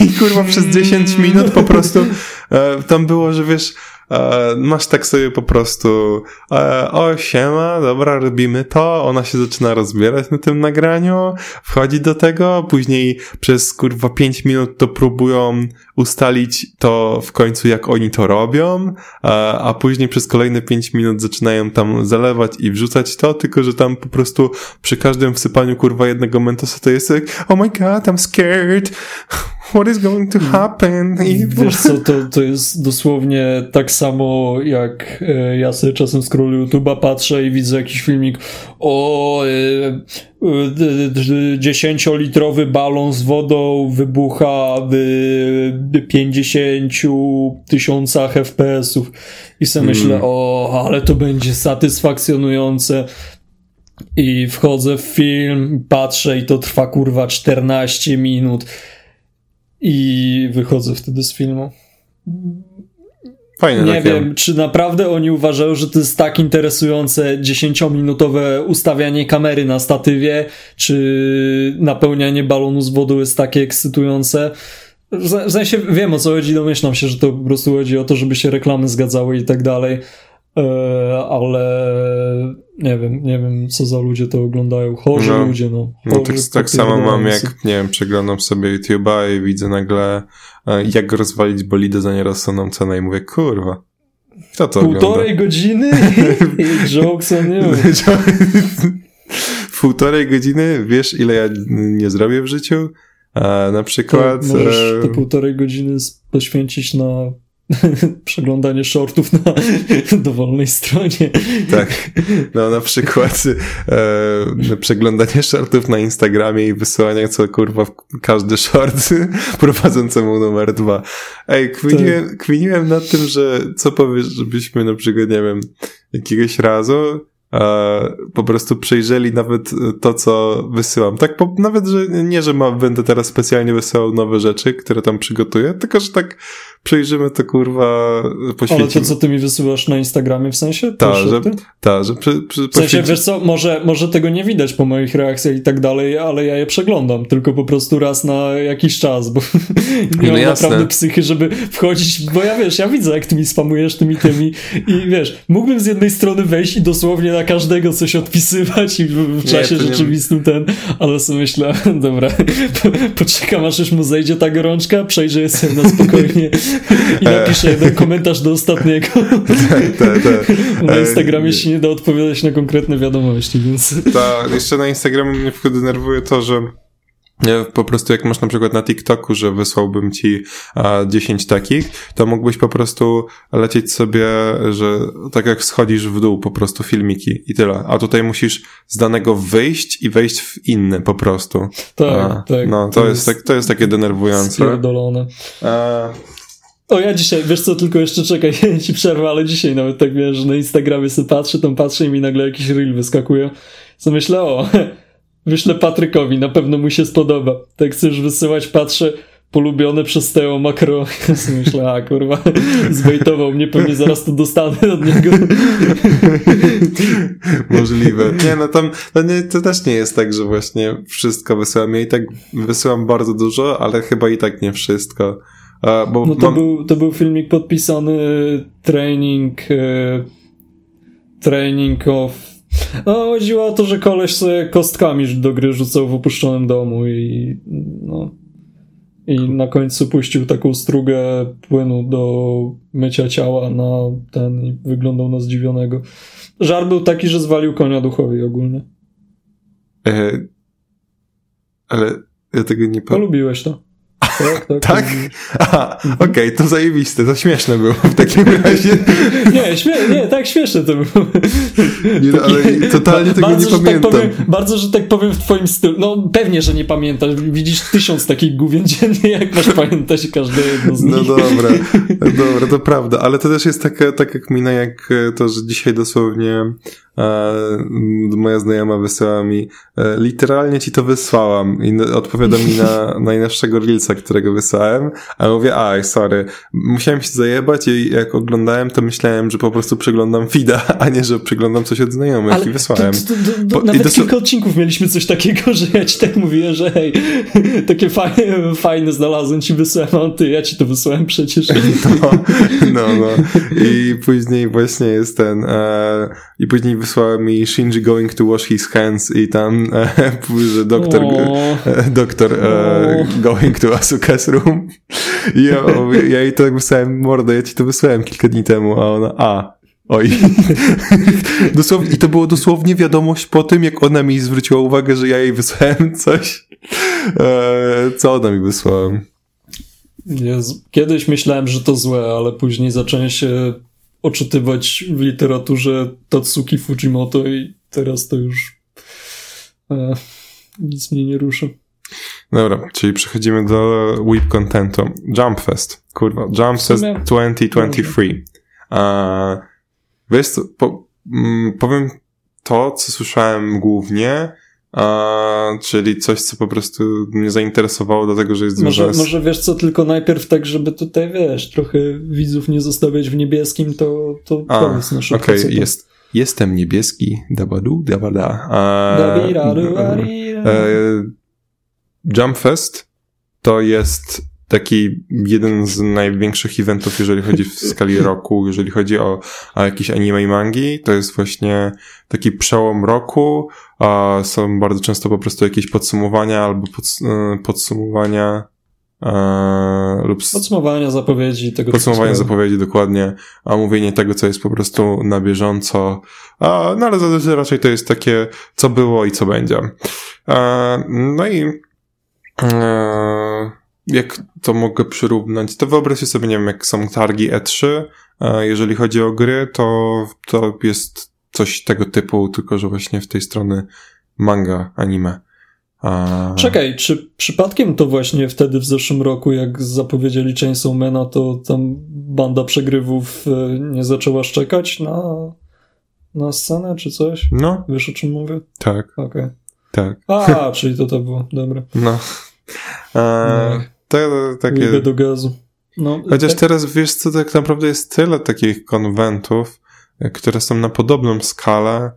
I kurwa przez 10 minut po prostu e, tam było, że wiesz, e, masz tak sobie po prostu e, o siema, dobra, robimy to, ona się zaczyna rozbierać na tym nagraniu, wchodzi do tego, później przez kurwa 5 minut to próbują ustalić to w końcu, jak oni to robią, a, a później przez kolejne 5 minut zaczynają tam zalewać i wrzucać to, tylko że tam po prostu przy każdym wsypaniu kurwa jednego mentosa to jest jak, oh my god, I'm scared. What is going to happen? I Wiesz co, to, to jest dosłownie tak samo jak e, ja sobie czasem scrolluję YouTube'a, patrzę i widzę jakiś filmik o e, dziesięciolitrowy balon z wodą wybucha w 50 tysiącach FPS-ów i sobie myślę, Mm. o, ale to będzie satysfakcjonujące. I wchodzę w film, patrzę i to trwa kurwa 14 minut. I wychodzę wtedy z filmu. Fajne Nie wiem, czy naprawdę oni uważają, że to jest tak interesujące 10-minutowe ustawianie kamery na statywie, czy napełnianie balonu z wodą jest takie ekscytujące. W sensie wiem o co chodzi, domyślam się, że to po prostu chodzi o to, żeby się reklamy zgadzały i tak dalej. E, ale nie wiem, nie wiem co za ludzie to oglądają. Chorzy No. ludzie, no. No tak, Chorzy tak samo mam jak, nie wiem, przeglądam sobie YouTube'a i widzę nagle e, jak rozwalić bolidę za nierozsądną cenę i mówię, kurwa, kto to Półtorej godziny i jokes on you. ogląda? W półtorej godziny, wiesz ile ja nie zrobię w życiu? E, na przykład... To możesz te półtorej godziny poświęcić na przeglądanie shortów na dowolnej stronie. Tak. No na przykład e, przeglądanie shortów na Instagramie i wysyłanie co kurwa w każdy short prowadzącemu numer dwa. Ej, kwiniłem, kwiniłem nad tym, że co powiesz, żebyśmy na przykład, nie wiem, jakiegoś razu e, po prostu przejrzeli nawet to, co wysyłam. Tak, po, nawet, że nie, że ma, będę teraz specjalnie wysyłał nowe rzeczy, które tam przygotuję, tylko, że tak przejrzymy to kurwa, Ale poświęcimy. to, co ty mi wysyłasz na Instagramie w sensie? Tak, że, ta, że przy, przy, W sensie, wiesz co, może, może tego nie widać po moich reakcjach i tak dalej, ale ja je przeglądam, tylko po prostu raz na jakiś czas, bo nie No mam jasne. naprawdę psychy, żeby wchodzić, bo ja wiesz, ja widzę, jak ty mi spamujesz tymi tymi i wiesz, mógłbym z jednej strony wejść i dosłownie na każdego coś odpisywać i w, Nie, czasie to nie- rzeczywistym ten, ale sobie myślę, dobra, po, poczekam aż już mu zejdzie ta gorączka, przejrzę je sobie na spokojnie i napiszę jeden komentarz do ostatniego. Na E, Instagramie się nie da odpowiadać na konkretne wiadomości, więc... Ta, jeszcze na Instagramie mnie wtedy denerwuje to, że po prostu jak masz na przykład na TikToku, że wysłałbym ci a, 10 takich, to mógłbyś po prostu lecieć sobie, że tak jak schodzisz w dół po prostu filmiki i tyle. A tutaj musisz z danego wyjść i wejść w inny po prostu. Tak, A, tak. No, to, jest, tak, to jest takie denerwujące. Spierdolone. A, O, ja dzisiaj, wiesz co, tylko jeszcze czekaj, ci przerwę, ale dzisiaj nawet tak wiesz, że na Instagramie sobie patrzę, tam patrzę i mi nagle jakiś reel wyskakuje. Co myślę, o, wyślę Patrykowi, na pewno mu się spodoba. Tak chcesz wysyłać, patrzę, polubione przez Teo Makro. Myślę, a kurwa, zbejtował mnie, pewnie zaraz to dostanę od niego. Możliwe. Nie, no tam, to, nie, to też nie jest tak, że właśnie wszystko wysyłam. Ja i tak wysyłam bardzo dużo, ale chyba i tak nie wszystko. A, bo No to, mam, był, to był filmik podpisany training e, training of no, chodziło o to, że koleś sobie kostkami do gry rzucał w opuszczonym domu i no i na końcu puścił taką strugę płynu do mycia ciała na ten i wyglądał na zdziwionego. Żart był taki, że zwalił konia duchowi ogólnie. e, ale ja tego nie pamiętam. Polubiłeś to. Tak? Tak? Tak? Aha, okej, to zajebiste, to śmieszne było w takim razie. Nie, śmie nie, tak śmieszne to było. Nie, no, ale totalnie tego bardzo, nie że pamiętam. Tak powiem, bardzo, że tak powiem w twoim stylu. No pewnie, że nie pamiętasz. Widzisz tysiąc takich główien dziennie, jak masz pamiętać każde jedno z nich. No dobra, dobra, to prawda, ale to też jest taka, taka kmina jak e, to, że dzisiaj dosłownie moja znajoma wysłała mi, e, literalnie ci to wysłałam i odpowiada mi na najnowszego reelsa, którego wysłałem, a mówię, aj, sorry, musiałem się zajebać i jak oglądałem, to myślałem, że po prostu przeglądam feeda, a nie, że przeglądam coś od znajomych i wysłałem. To, to, to, Bo- nawet kilka odcinków mieliśmy coś takiego, że ja ci tak mówiłem, że hej, takie fajne, fajne znalazłem ci wysłałem, a ty, ja ci to wysłałem przecież. No, no, no. I później właśnie jest ten, e, i później wysłała mi Shinji going to wash his hands i tam, e, że doktor, e, doktor e, going to Asuka's room. I ja, ja jej to wysłałem, mordę, ja ci to wysłałem kilka dni temu, a ona, a, Oj. Dosłownie, I to było dosłownie wiadomość po tym, jak ona mi zwróciła uwagę, że ja jej wysłałem coś. E, co ona mi wysłała? Jezu. Kiedyś myślałem, że to złe, ale później zacząłem się oczytywać w literaturze Tatsuki Fujimoto i teraz to już e, nic mnie nie rusza. Dobra, czyli przechodzimy do whip contentu. Jump Fest. Kurwa, Jump Fest 2023. Uh, wiesz co, po, mm, powiem to, co słyszałem głównie, a, czyli coś, co po prostu mnie zainteresowało, dlatego że jest może, może wiesz co, tylko najpierw tak, żeby tutaj, wiesz, trochę widzów nie zostawiać w niebieskim, to, to A, powiedz na szybko. Okej, okay, jest, jestem niebieski, dabadu, dabada. E, Jump Fest to jest taki jeden z największych eventów, jeżeli chodzi w skali roku, jeżeli chodzi o, o jakieś anime i mangi. To jest właśnie taki przełom roku. A są bardzo często po prostu jakieś podsumowania albo e, podsumowania e, lub podsumowania zapowiedzi tego podsumowania zapowiedzi dokładnie, a mówienie tego, co jest po prostu na bieżąco. A, no ale raczej to jest takie, co było i co będzie. E, no i e, jak to mogę przyrównać, to wyobraźcie sobie, nie wiem, jak są targi E3, jeżeli chodzi o gry, to, to jest coś tego typu, tylko że właśnie w tej strony manga, anime. A... Czekaj, czy przypadkiem to właśnie wtedy w zeszłym roku, jak zapowiedzieli Chainsaw Mana, to tam banda przegrywów e, nie zaczęła szczekać na, na scenę czy coś? No. Wiesz o czym mówię? Tak. Okej. Okay. Tak. A, czyli to to było, dobra. No. E, to takie... do gazu. No, Chociaż tak... teraz wiesz co, tak naprawdę jest tyle takich konwentów, które są na podobną skalę.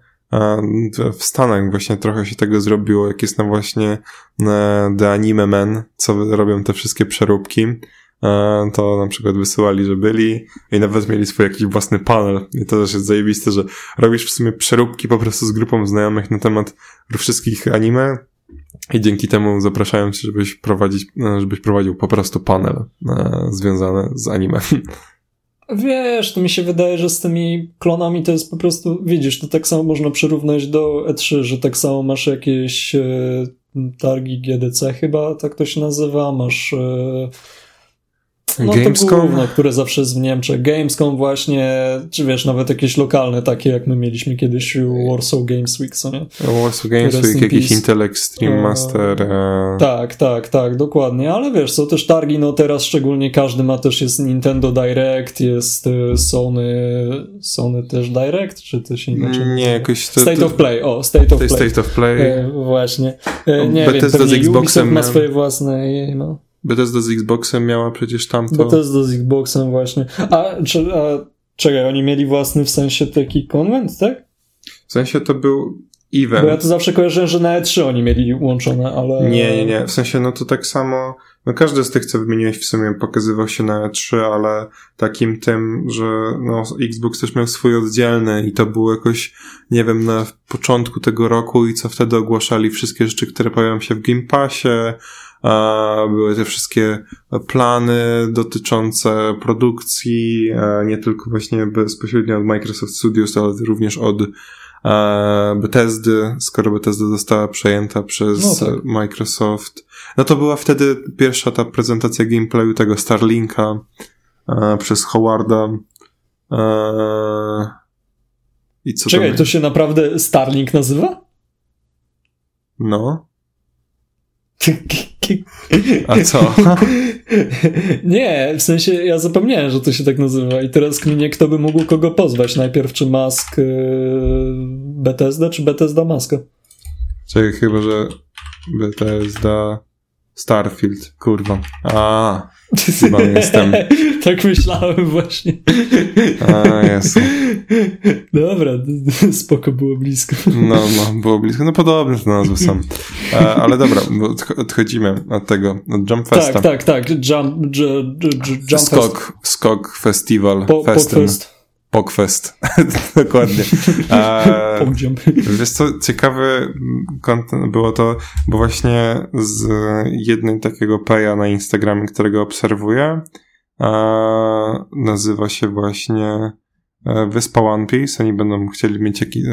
W Stanach właśnie trochę się tego zrobiło, jak jest na właśnie e, The Anime Men, co robią te wszystkie przeróbki to na przykład wysyłali, że byli i nawet mieli swój jakiś własny panel. I to też jest zajebiste, że robisz w sumie przeróbki po prostu z grupą znajomych na temat wszystkich anime i dzięki temu zapraszają cię, żebyś prowadzić, e, żebyś prowadził po prostu panel e, związany z anime. Wiesz, to mi się wydaje, że z tymi klonami to jest po prostu, widzisz, to tak samo można przyrównać do E3, że tak samo masz jakieś e, targi GDC chyba, tak to się nazywa, masz no Gamescom? to główne, które zawsze jest w Niemczech. Gamescom właśnie, czy wiesz, nawet jakieś lokalne, takie jak my mieliśmy kiedyś Warsaw Games Week, co nie? Warsaw Games Week, jakiś Intel Extreme e, Master. E... Tak, tak, tak, dokładnie, ale wiesz, są też targi, no teraz szczególnie każdy ma też, jest Nintendo Direct, jest e, Sony, Sony też Direct, czy to się inaczej? Nie, jakoś... To, State of Play, o, State of Play. State of Play. E, właśnie. E, nie Bethesda wiem, pewnie Ubisoft ma swoje własne, no. Bethesda z Xboxem miała przecież tamto. Bethesda z Xboxem właśnie. A, czy, a czekaj, oni mieli własny w sensie taki konwent, tak? W sensie to był event. Bo ja to zawsze kojarzyłem, że na E3 oni mieli łączone, ale... Nie, nie, nie. W sensie, no to tak samo... No każdy z tych, co wymieniłeś w sumie pokazywał się na E3, ale takim tym, że no Xbox też miał swój oddzielny i to było jakoś, nie wiem, na początku tego roku i co wtedy ogłaszali wszystkie rzeczy, które pojawią się w Game Passie, były te wszystkie plany dotyczące produkcji, nie tylko właśnie bezpośrednio od Microsoft Studios, ale również od Bethesdy, skoro Bethesda została przejęta przez no tak. Microsoft. No to była wtedy pierwsza ta prezentacja gameplayu tego Starlinka przez Howarda. I co Czekaj, to, to się naprawdę Starlink nazywa? No. A co? Nie, w sensie ja zapomniałem, że to się tak nazywa i teraz kminie, kto by mógł kogo pozwać. Najpierw czy Mask yy, Bethesda, czy Bethesda Maska? Czekaj, chyba, że Bethesda Starfield, kurwa. A, chyba jestem. tak myślałem właśnie. A, jest. Dobra, spoko, było blisko. No, no, było blisko. No podobne te nazwy są. E, ale dobra, odchodzimy od tego, od Jump Festa. Tak, tak, tak. Jump, jump skok, Fest. skok Festival. Po, Fest. Pokfest. Dokładnie. E, wiesz co, ciekawy content było to, bo właśnie z jednej takiego peja na Instagramie, którego obserwuję, e, nazywa się właśnie e, Wyspa One Piece. Oni będą chcieli mieć jakiś,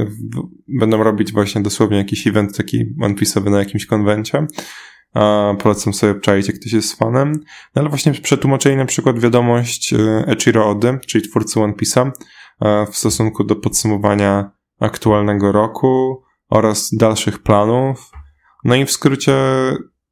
będą robić właśnie dosłownie jakiś event taki One Piece'owy na jakimś konwencie. A polecam sobie obczaić, jak ktoś jest fanem. No ale właśnie przetłumaczyli na przykład wiadomość e, Echiro Ody, czyli twórcy One Piece'a, e, w stosunku do podsumowania aktualnego roku oraz dalszych planów. No i w skrócie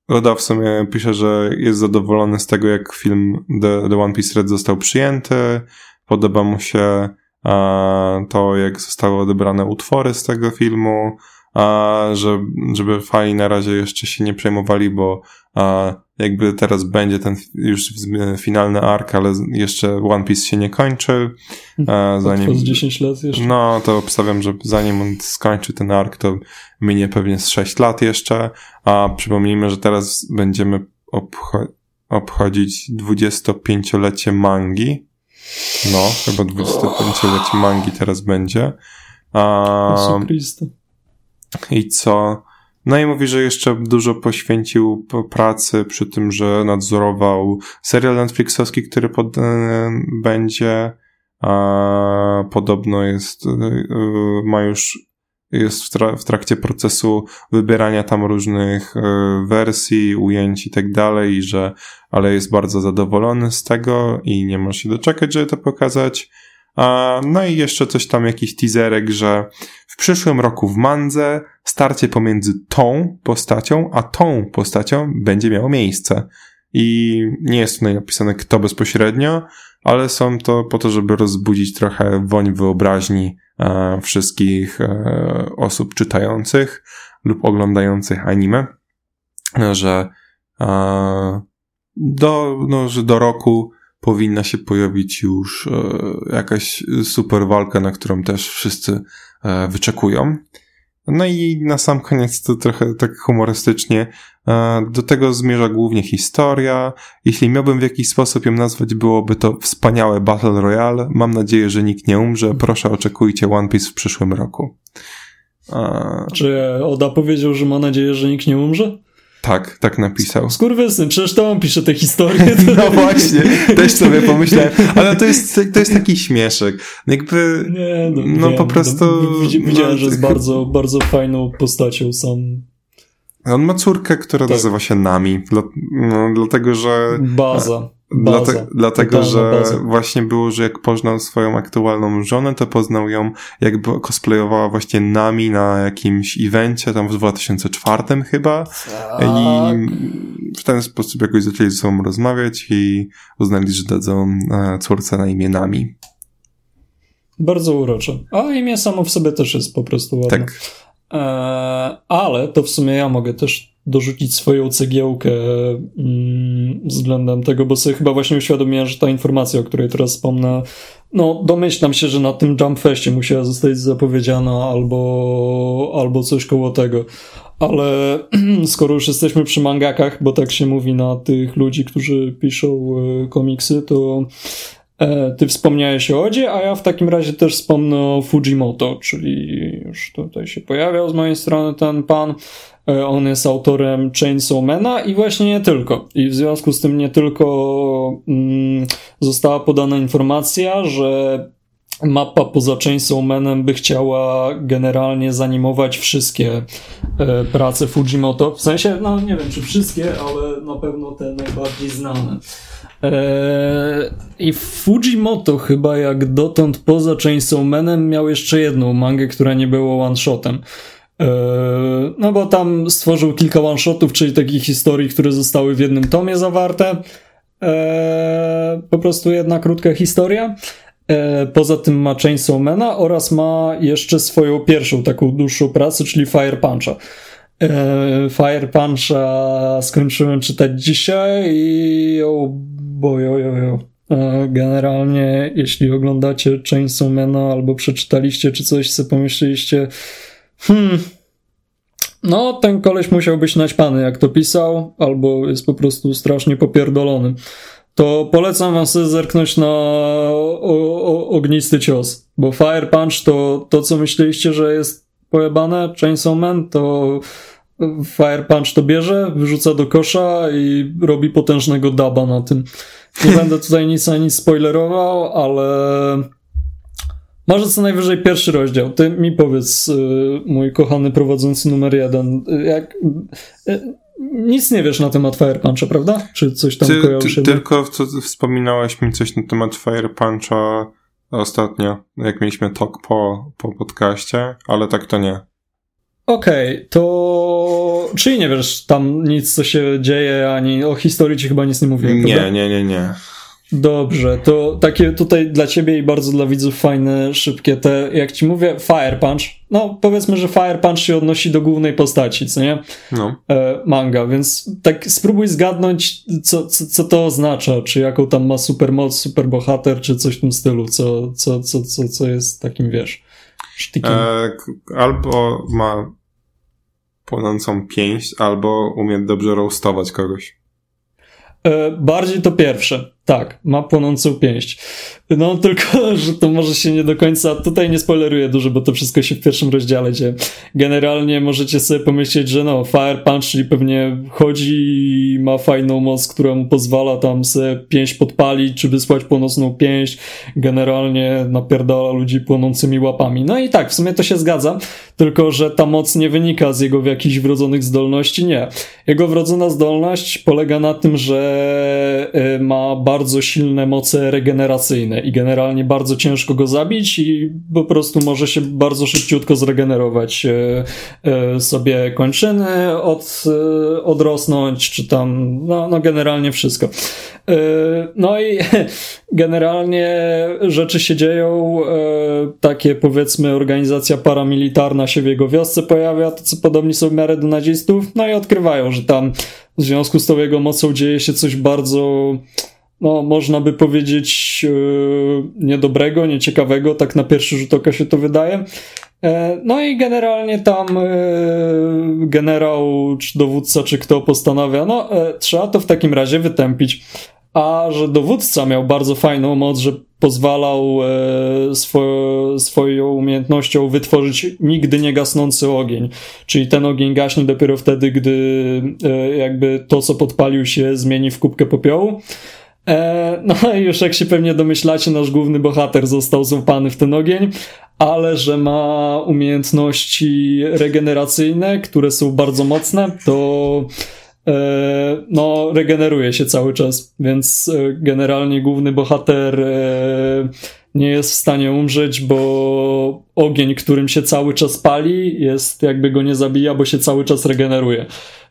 Oda w sumie pisze, że jest zadowolony z tego, jak film The, The One Piece Red został przyjęty. Podoba mu się a, to, jak zostały odebrane utwory z tego filmu a, że, żeby fani na razie jeszcze się nie przejmowali, bo a, jakby teraz będzie ten już finalny ark, ale jeszcze One Piece się nie kończy. A, zanim, 10 lat jeszcze. No, to obstawiam, że zanim on skończy ten ark, to minie pewnie z 6 lat jeszcze, a przypomnijmy, że teraz będziemy obcho obchodzić 25-lecie mangi. No, chyba 25-lecie mangi teraz będzie. A, i co? No i mówi, że jeszcze dużo poświęcił pracy przy tym, że nadzorował serial Netflixowski, który pod, e, będzie. A podobno jest, e, ma już, jest w, tra w trakcie procesu wybierania tam różnych e, wersji, ujęć i tak dalej, że, ale jest bardzo zadowolony z tego i nie może się doczekać, żeby to pokazać. No i jeszcze coś tam, jakiś teaserek, że w przyszłym roku w Mandze starcie pomiędzy tą postacią, a tą postacią będzie miało miejsce. I nie jest tutaj napisane kto bezpośrednio, ale są to po to, żeby rozbudzić trochę woń wyobraźni e, wszystkich e, osób czytających lub oglądających anime, że, e, do, no, że do roku powinna się pojawić już e, jakaś super walka, na którą też wszyscy e, wyczekują. No i na sam koniec to trochę tak humorystycznie. E, do tego zmierza głównie historia. Jeśli miałbym w jakiś sposób ją nazwać, byłoby to wspaniałe Battle Royale. Mam nadzieję, że nikt nie umrze. Proszę oczekujcie One Piece w przyszłym roku. Czy Oda powiedział, że ma nadzieję, że nikt nie umrze? Tak, tak napisał. Skurwysyn, przecież to on pisze te historie. No właśnie, też sobie pomyślałem, ale to jest, to jest taki śmieszek. Jakby, nie, no, no wiem, po prostu... No, widziałem, no, że jest bardzo, bardzo fajną postacią sam. On ma córkę, która tak. nazywa się Nami, dla, no, dlatego że... Baza. Baza, Dlate, dlatego, że baza. właśnie było, że jak poznał swoją aktualną żonę, to poznał ją, jakby cosplayowała właśnie nami na jakimś evencie, tam w 2004 chyba. Tak. I w ten sposób jakoś zaczęli ze sobą rozmawiać i uznali, że dadzą e, córce na imię Nami. Bardzo urocze. A imię samo w sobie też jest po prostu ładne. Tak. E, ale to w sumie ja mogę też dorzucić swoją cegiełkę mm, względem tego, bo sobie chyba właśnie uświadomiłem, że ta informacja, o której teraz wspomnę, no domyślam się, że na tym Jump Festie musiała zostać zapowiedziana albo, albo coś koło tego. Ale skoro już jesteśmy przy mangakach, bo tak się mówi na tych ludzi, którzy piszą e, komiksy, to e, ty wspomniałeś o Odzie, a ja w takim razie też wspomnę o Fujimoto, czyli już tutaj się pojawiał z mojej strony ten pan. E, on jest autorem Chainsawmana i właśnie nie tylko. I w związku z tym nie tylko mm, została podana informacja, że mapa poza Chainsawmanem by chciała generalnie zanimować wszystkie e, prace Fujimoto. W sensie, no nie wiem czy wszystkie, ale na pewno te najbardziej znane. E, I Fujimoto chyba jak dotąd poza Chainsawmanem miał jeszcze jedną mangę, która nie była one-shotem. E, no bo tam stworzył kilka one-shotów, czyli takich historii, które zostały w jednym tomie zawarte. E, po prostu jedna krótka historia. E, poza tym ma Chainsawmana oraz ma jeszcze swoją pierwszą taką dłuższą pracę, czyli Fire Puncha. Fire Puncha skończyłem czytać dzisiaj i o bojojojo. Generalnie, jeśli oglądacie Chainsawmana albo przeczytaliście czy coś, sobie pomyśleliście, Hmm. No, ten koleś musiał być naćpany, jak to pisał, albo jest po prostu strasznie popierdolony. To polecam wam sobie zerknąć na o, o, ognisty cios, bo Fire Punch to, to, co myśleliście, że jest pojebane, Chainsaw Man, to Fire Punch to bierze, wyrzuca do kosza i robi potężnego daba na tym. Nie będę tutaj nic ani spoilerował, ale może co najwyżej pierwszy rozdział. Ty mi powiedz, y, mój kochany prowadzący numer jeden, jak, y, nic nie wiesz na temat Fire Puncha, prawda? Czy coś tam ty, kojarzy się? Tylko co, wspominałeś mi coś na temat Fire Puncha ostatnio, jak mieliśmy talk po, po podcaście, ale tak to nie. Okej, okay, to czyli nie wiesz tam nic, co się dzieje, ani o historii ci chyba nic nie mówiłem, Nie, prawda? nie, nie, nie. Dobrze, to takie tutaj dla ciebie i bardzo dla widzów fajne, szybkie te, jak ci mówię, Fire Punch. No, powiedzmy, że Fire Punch się odnosi do głównej postaci, co nie? No. E, manga, więc tak spróbuj zgadnąć, co, co, co to oznacza, czy jaką tam ma supermoc, superbohater, czy coś w tym stylu, co, co, co, co, co jest takim, wiesz, sztykiem. E, albo ma płonącą pięść, albo umie dobrze roastować kogoś. E, bardziej to pierwsze. Tak, ma płonącą pięść. No tylko, że to może się nie do końca, tutaj nie spoileruję dużo, bo to wszystko się w pierwszym rozdziale dzieje. Generalnie możecie sobie pomyśleć, że no, Fire Punch, czyli pewnie chodzi i ma fajną moc, która mu pozwala tam sobie pięść podpalić, czy wysłać płonącą pięść. Generalnie napierdala ludzi płonącymi łapami. No i tak, w sumie to się zgadza, tylko, że ta moc nie wynika z jego jakichś wrodzonych zdolności, nie. Jego wrodzona zdolność polega na tym, że y, ma bardzo silne moce regeneracyjne i generalnie bardzo ciężko go zabić i po prostu może się bardzo szybciutko zregenerować e, e, sobie kończyny, od, e, odrosnąć, czy tam, no, no generalnie wszystko. No i generalnie rzeczy się dzieją, takie powiedzmy organizacja paramilitarna się w jego wiosce pojawia, to co podobni są w miarę do nazistów, no i odkrywają, że tam w związku z tą jego mocą dzieje się coś bardzo no, można by powiedzieć, yy, niedobrego, nieciekawego, tak na pierwszy rzut oka się to wydaje. E, no i generalnie tam e, generał, czy dowódca, czy kto postanawia, no e, trzeba to w takim razie wytępić. A że dowódca miał bardzo fajną moc, że pozwalał swo swoją umiejętnością wytworzyć nigdy nie gasnący ogień. Czyli ten ogień gaśnie dopiero wtedy, gdy jakby to, co podpalił się, zmieni w kubkę popiołu. E, no i już jak się pewnie domyślacie, nasz główny bohater został złapany w ten ogień, ale że ma umiejętności regeneracyjne, które są bardzo mocne, to e, no, regeneruje się cały czas, więc e, generalnie główny bohater nie jest w stanie umrzeć, bo ogień, którym się cały czas pali, jest jakby go nie zabija, bo się cały czas regeneruje.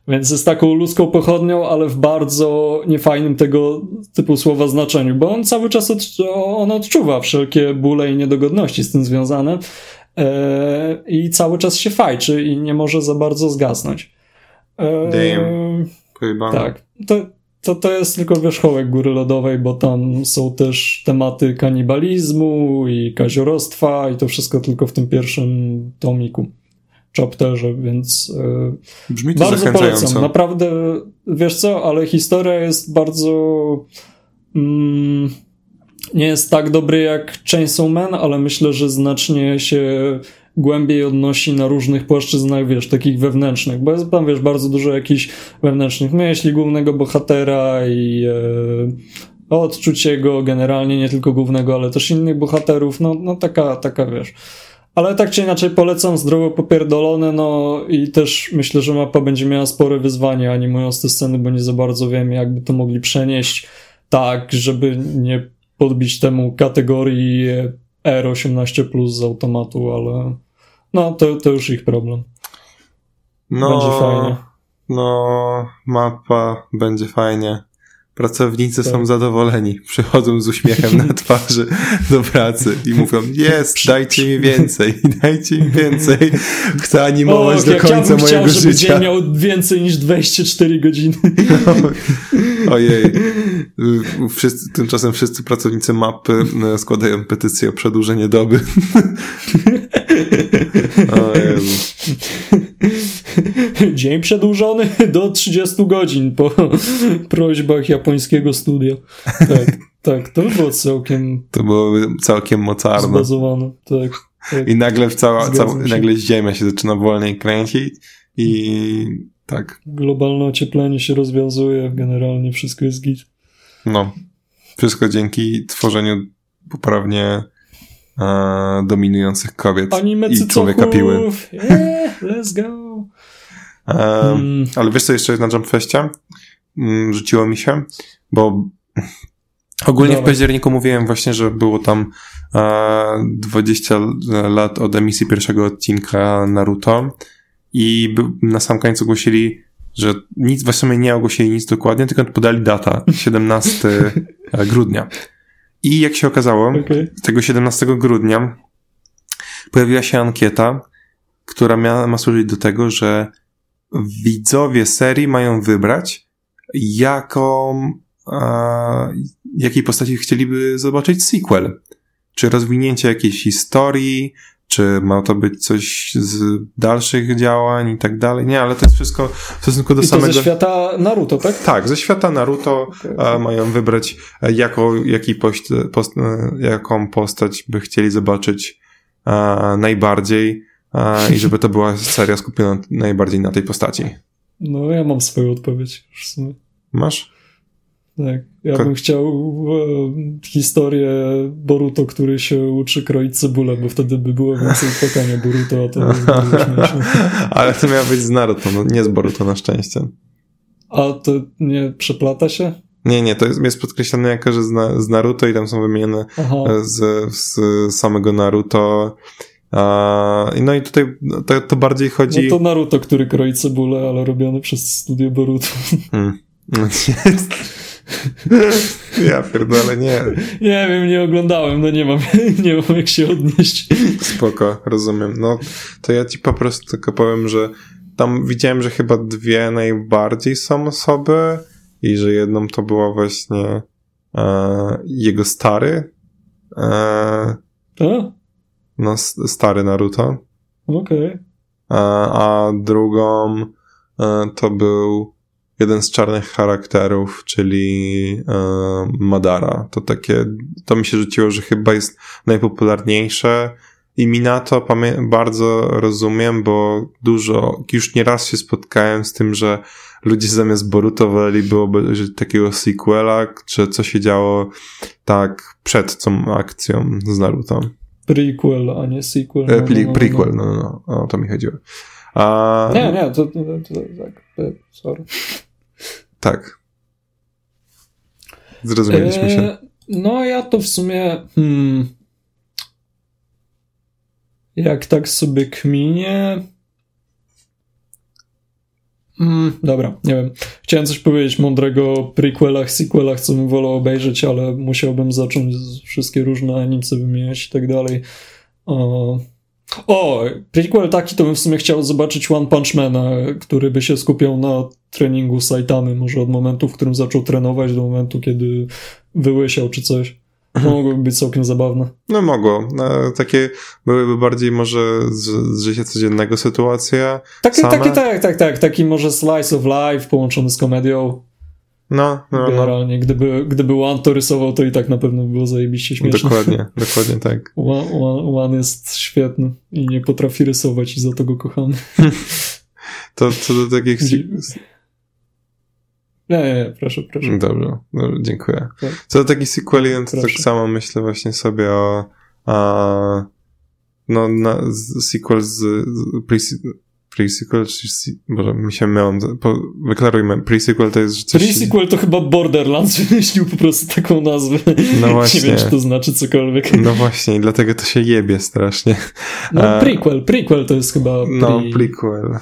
Więc jest taką ludzką pochodnią, ale w bardzo niefajnym tego typu słowa znaczeniu, bo on cały czas od, on odczuwa wszelkie bóle i niedogodności z tym związane e, i cały czas się fajczy i nie może za bardzo zgasnąć. E, Damn. Tak. To, to, to jest tylko wierzchołek góry lodowej, bo tam są też tematy kanibalizmu i kaziorostwa i to wszystko tylko w tym pierwszym tomiku chapterze, więc e, Brzmi to bardzo polecam. Naprawdę, wiesz co, ale historia jest bardzo mm, nie jest tak dobry jak Chainsaw Man, ale myślę, że znacznie się głębiej odnosi na różnych płaszczyznach, wiesz, takich wewnętrznych, bo jest tam, wiesz, bardzo dużo jakichś wewnętrznych myśli głównego bohatera i e, odczuć jego generalnie, nie tylko głównego, ale też innych bohaterów, no, no taka, taka, wiesz, ale tak czy inaczej polecam zdrowo popierdolone, no i też myślę, że mapa będzie miała spore wyzwanie animując te sceny, bo nie za bardzo wiem, jakby to mogli przenieść tak, żeby nie podbić temu kategorii R18 plus z automatu, ale no to, to już ich problem. No, będzie fajnie. No, mapa będzie fajnie. Pracownicy tak. są zadowoleni. Przychodzą z uśmiechem na twarzy do pracy i mówią, jest, dajcie mi więcej, dajcie mi więcej. Chcę animować o, do końca ja mojego chciał, żeby życia. dzień miał więcej niż 24 godziny. ojej. Wszyscy, tymczasem wszyscy pracownicy mapy składają petycję o przedłużenie doby. o Jezu. Dzień przedłużony do 30 godzin po prośbach japońskiego studia. Tak, tak, to było całkiem. To było całkiem mocarne. Zbazowane, tak. tak. I nagle, w cała, cała, nagle ziemia się zaczyna wolniej kręcić i tak. Globalne ocieplenie się rozwiązuje, generalnie wszystko jest git. No. Wszystko dzięki tworzeniu poprawnie e, dominujących kobiet Anime i człowieka piły. Yeah, let's go. E, mm. Ale wiesz co jeszcze na Jump Festie? Mm, rzuciło mi się, bo ogólnie w październiku mówiłem właśnie, że było tam e, 20 lat od emisji pierwszego odcinka Naruto i na sam końcu ogłosili, że nic, w sumie nie ogłosili nic dokładnie, tylko podali data, 17 grudnia. I jak się okazało, okay. tego 17 grudnia pojawiła się ankieta, która miała, ma służyć do tego, że widzowie serii mają wybrać, jaką, a, jakiej postaci chcieliby zobaczyć sequel. Czy rozwinięcie jakiejś historii, czy ma to być coś z dalszych działań i tak dalej. Nie, ale to jest wszystko w stosunku do I to samego... ze świata Naruto, tak? Tak, ze świata Naruto okay. mają wybrać, jako, jaki post, post, jaką postać by chcieli zobaczyć a, najbardziej i żeby to była seria skupiona najbardziej na tej postaci. No, ja mam swoją odpowiedź w sumie. Masz? Tak. Ja bym chciał e, historię Boruto, który się uczy kroić cebulę, bo wtedy by było więcej płakania Boruto, a to by śmieszne. Ale to miało być z Naruto, no nie z Boruto na szczęście. A to nie przeplata się? Nie, nie, to jest, jest podkreślone jako, że z, na, z Naruto i tam są wymienione z, z samego Naruto. No i tutaj to, to, bardziej chodzi... No to Naruto, który kroi cebulę, ale robiony przez studio Boruto. Nie. Ja pierdolę, nie. Nie wiem, nie oglądałem, no nie mam, nie mam jak się odnieść. Spoko, rozumiem. No, to ja ci po prostu tylko powiem, że tam widziałem, że chyba dwie najbardziej są osoby i że jedną to była właśnie e, jego stary. E, a? No, stary Naruto. Okej. Okay. A, a drugą e, to był jeden z czarnych charakterów, czyli e, Madara. To takie, to mi się rzuciło, że chyba jest najpopularniejsze i Minato bardzo rozumiem, bo dużo, już nieraz się spotkałem z tym, że ludzie zamiast Boruto woleliby obejrzeć takiego sequela, czy co się działo tak przed tą akcją z Naruto. Prequel, a nie sequel. No, no, no, prequel, no, no, no, o to mi chodziło. A... Nie, nie, to, to, to, to tak, sorry. Tak. Zrozumieliśmy się. E, no, ja to w sumie. Hmm, jak tak sobie kminie. Hmm, dobra, nie wiem. Chciałem coś powiedzieć mądrego o prequelach, sequelach, co bym wolał obejrzeć, ale musiałbym zacząć wszystkie różne animce wymieniać i tak dalej. O, o, prequel taki to bym w sumie chciał zobaczyć One Punch Mana, który by się skupiał na treningu Saitamy, może od momentu, w którym zaczął trenować, do momentu, kiedy wyłysiał czy coś. To mogłoby być całkiem zabawne. No mogło. No, takie byłyby bardziej może z, z życia codziennego sytuacja. Takie, takie, tak, tak, tak. Taki może slice of life połączony z komedią. No, no, no. Generalnie, no. gdyby, gdyby One to rysował, to i tak na pewno by było zajebiście śmieszne. Dokładnie, dokładnie tak. One, one, one jest świetny i nie potrafi rysować i za to go kochamy. to co do takich... Nie, nie, nie, proszę, proszę. Dobrze, dobrze dziękuję. Tak. Co do takich sequeli, to tak samo myślę właśnie sobie o a, no, na, sequel z, z pre-sequel, czy Boże, mi się myłam. Po, wyklarujmy, pre-sequel to jest coś... Pre-sequel to chyba Borderlands wymyślił po prostu taką nazwę. No właśnie. Nie wiem, czy to znaczy cokolwiek. No właśnie, dlatego to się jebie strasznie. No, prequel, prequel to jest chyba... Pre... No, prequel.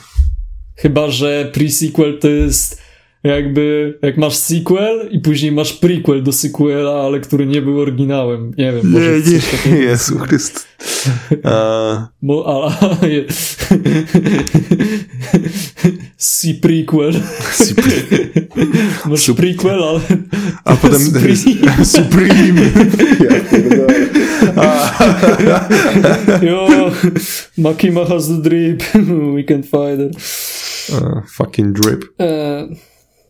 Chyba, że pre-sequel to jest jakby, jak masz sequel i później masz prequel do sequela, ale który nie był oryginałem. Nie wiem, może Nie, nie, nie, Jezu Chryst. A... Bo, a, a, Si prequel. Masz Sup... prequel, ale... A potem... Supreme. Supreme. Jo, Makima has the drip. We can fight it. Uh, fucking drip. Uh,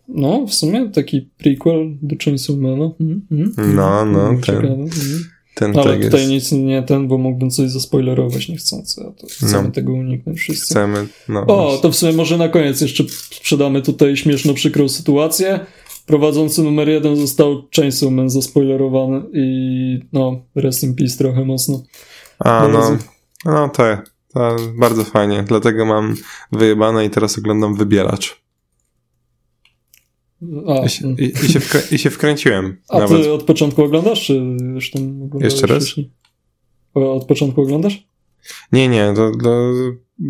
no, w sumie taki prequel do Chainsaw Mana. Mm, mm, no, no, mm, ten, mm. ten Ale tak tutaj jest. nic nie ten, bo mógłbym coś zaspoilerować niechcący, a to chcemy no. tego uniknąć wszyscy. Chcemy, no. O, właśnie. to w sumie może na koniec jeszcze sprzedamy tutaj śmieszno przykrą sytuację. Prowadzący numer jeden został Chainsaw Man zaspoilerowany i no, rest in peace trochę mocno. A, no, no te, to bardzo fajnie. Dlatego mam wyjebane i teraz oglądam Wybielacz. A, I się, i, i się, i się wkręciłem. a nawet. ty od początku oglądasz, czy już tam oglądałeś Jeszcze raz? wcześniej? Od początku oglądasz? Nie, nie, to, to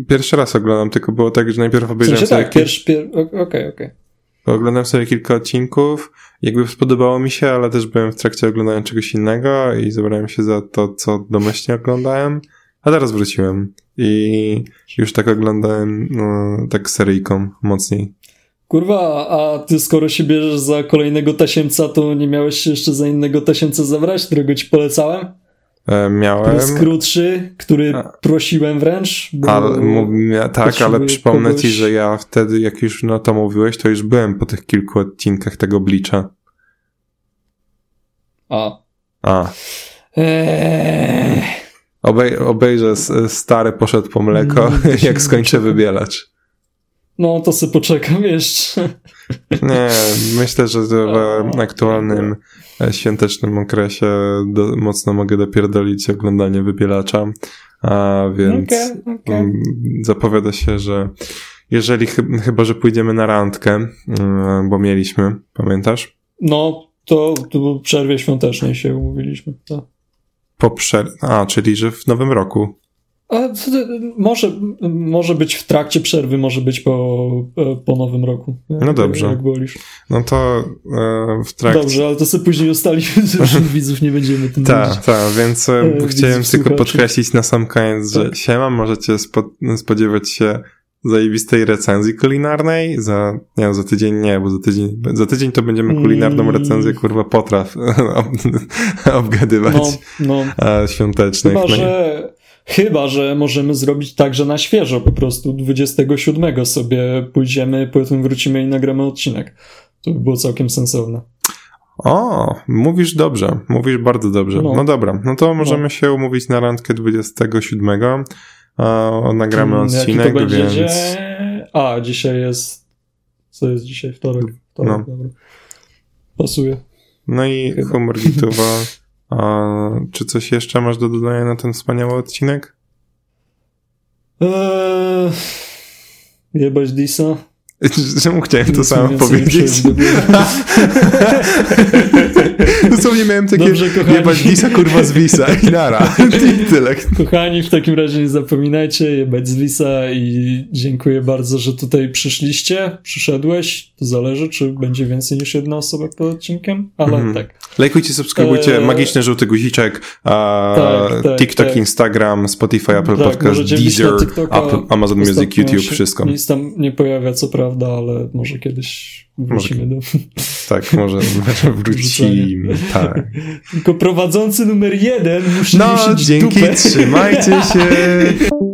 pierwszy raz oglądam, tylko było tak, że najpierw W obejrzałem sensie sobie, tak, pierwszy, pier... okej, okej. oglądałem sobie kilka odcinków, jakby spodobało mi się, ale też byłem w trakcie oglądania czegoś innego i zabrałem się za to, co domyślnie oglądałem, a teraz wróciłem i już tak oglądałem no, tak seryjką mocniej. Kurwa, a ty skoro się bierzesz za kolejnego tasiemca, to nie miałeś się jeszcze za innego tasiemca zabrać, którego ci polecałem? E, Który miałem, jest krótszy, który prosiłem wręcz. Ale, tak, ale przypomnę ci, kogoś- że ja wtedy, jak już no to mówiłeś, to już byłem po tych kilku odcinkach tego Blicza. A. A, Eee. Obej obejrzę stary poszedł po mleko, Mm, jak skończę wybielać. No, to sobie poczekam jeszcze. Nie, myślę, że to w aktualnym e, świątecznym okresie do, mocno mogę dopierdolić oglądanie wybielacza, a więc Okej, okej. mm, zapowiada się, że jeżeli chy- chyba, że pójdziemy na randkę, mm, bo mieliśmy, pamiętasz? No, to, to w przerwie świątecznej się umówiliśmy. Tak. Po. A, czyli że w nowym roku. Może, może być w trakcie przerwy, może być po, po nowym roku. No dobrze. Jak wolisz. No to e, w trakcie... Dobrze, ale to sobie później ustalimy, że widzów nie będziemy tym Tak, tak, więc e, E, chciałem tylko słuchaczy. podkreślić na sam koniec, że Tak. siema, możecie spo, spodziewać się zajebistej recenzji kulinarnej. Za, nie, za tydzień nie, bo za tydzień, za tydzień to będziemy kulinarną Mm. recenzję, kurwa, potraw ob- obgadywać No, no. e, świątecznych. Chyba, No że, chyba, że możemy zrobić tak, że na świeżo po prostu 27 sobie pójdziemy, potem wrócimy i nagramy odcinek. To by było całkiem sensowne. O, mówisz dobrze, mówisz bardzo dobrze. No, No. dobra, no to możemy się umówić na randkę 27. A, nagramy Mm, jaki odcinek, to będzie więc... dzień? A, dzisiaj jest... Co jest dzisiaj? Wtorek. Wtorek, No. dobra. Pasuje. No i Chyba. humor. A czy coś jeszcze masz do dodania na ten wspaniały odcinek? Eee, jebać Disa. Czemu chciałem to samo powiedzieć? Dosłownie miałem takie Dobrze, kochani. jebać Disa, kurwa z Wisa i nara. I tyle. Kochani, w takim razie nie zapominajcie jebać z Wisa i dziękuję bardzo, że tutaj przyszliście, przyszedłeś. To zależy, czy będzie więcej niż jedna osoba pod odcinkiem, ale Mhm. tak. Lajkujcie, subskrybujcie, Eee, magiczny żółty guziczek, a, Tak, tak, TikTok, tak. Instagram, Spotify, Apple Tak, Podcast, Deezer. Apple, Amazon Music, YouTube, się wszystko. Nic tam nie pojawia, co prawda, ale może kiedyś wrócimy do... Tak, może wrócimy. Tak. Tylko prowadzący numer jeden musi No, dzięki, dupę. trzymajcie się.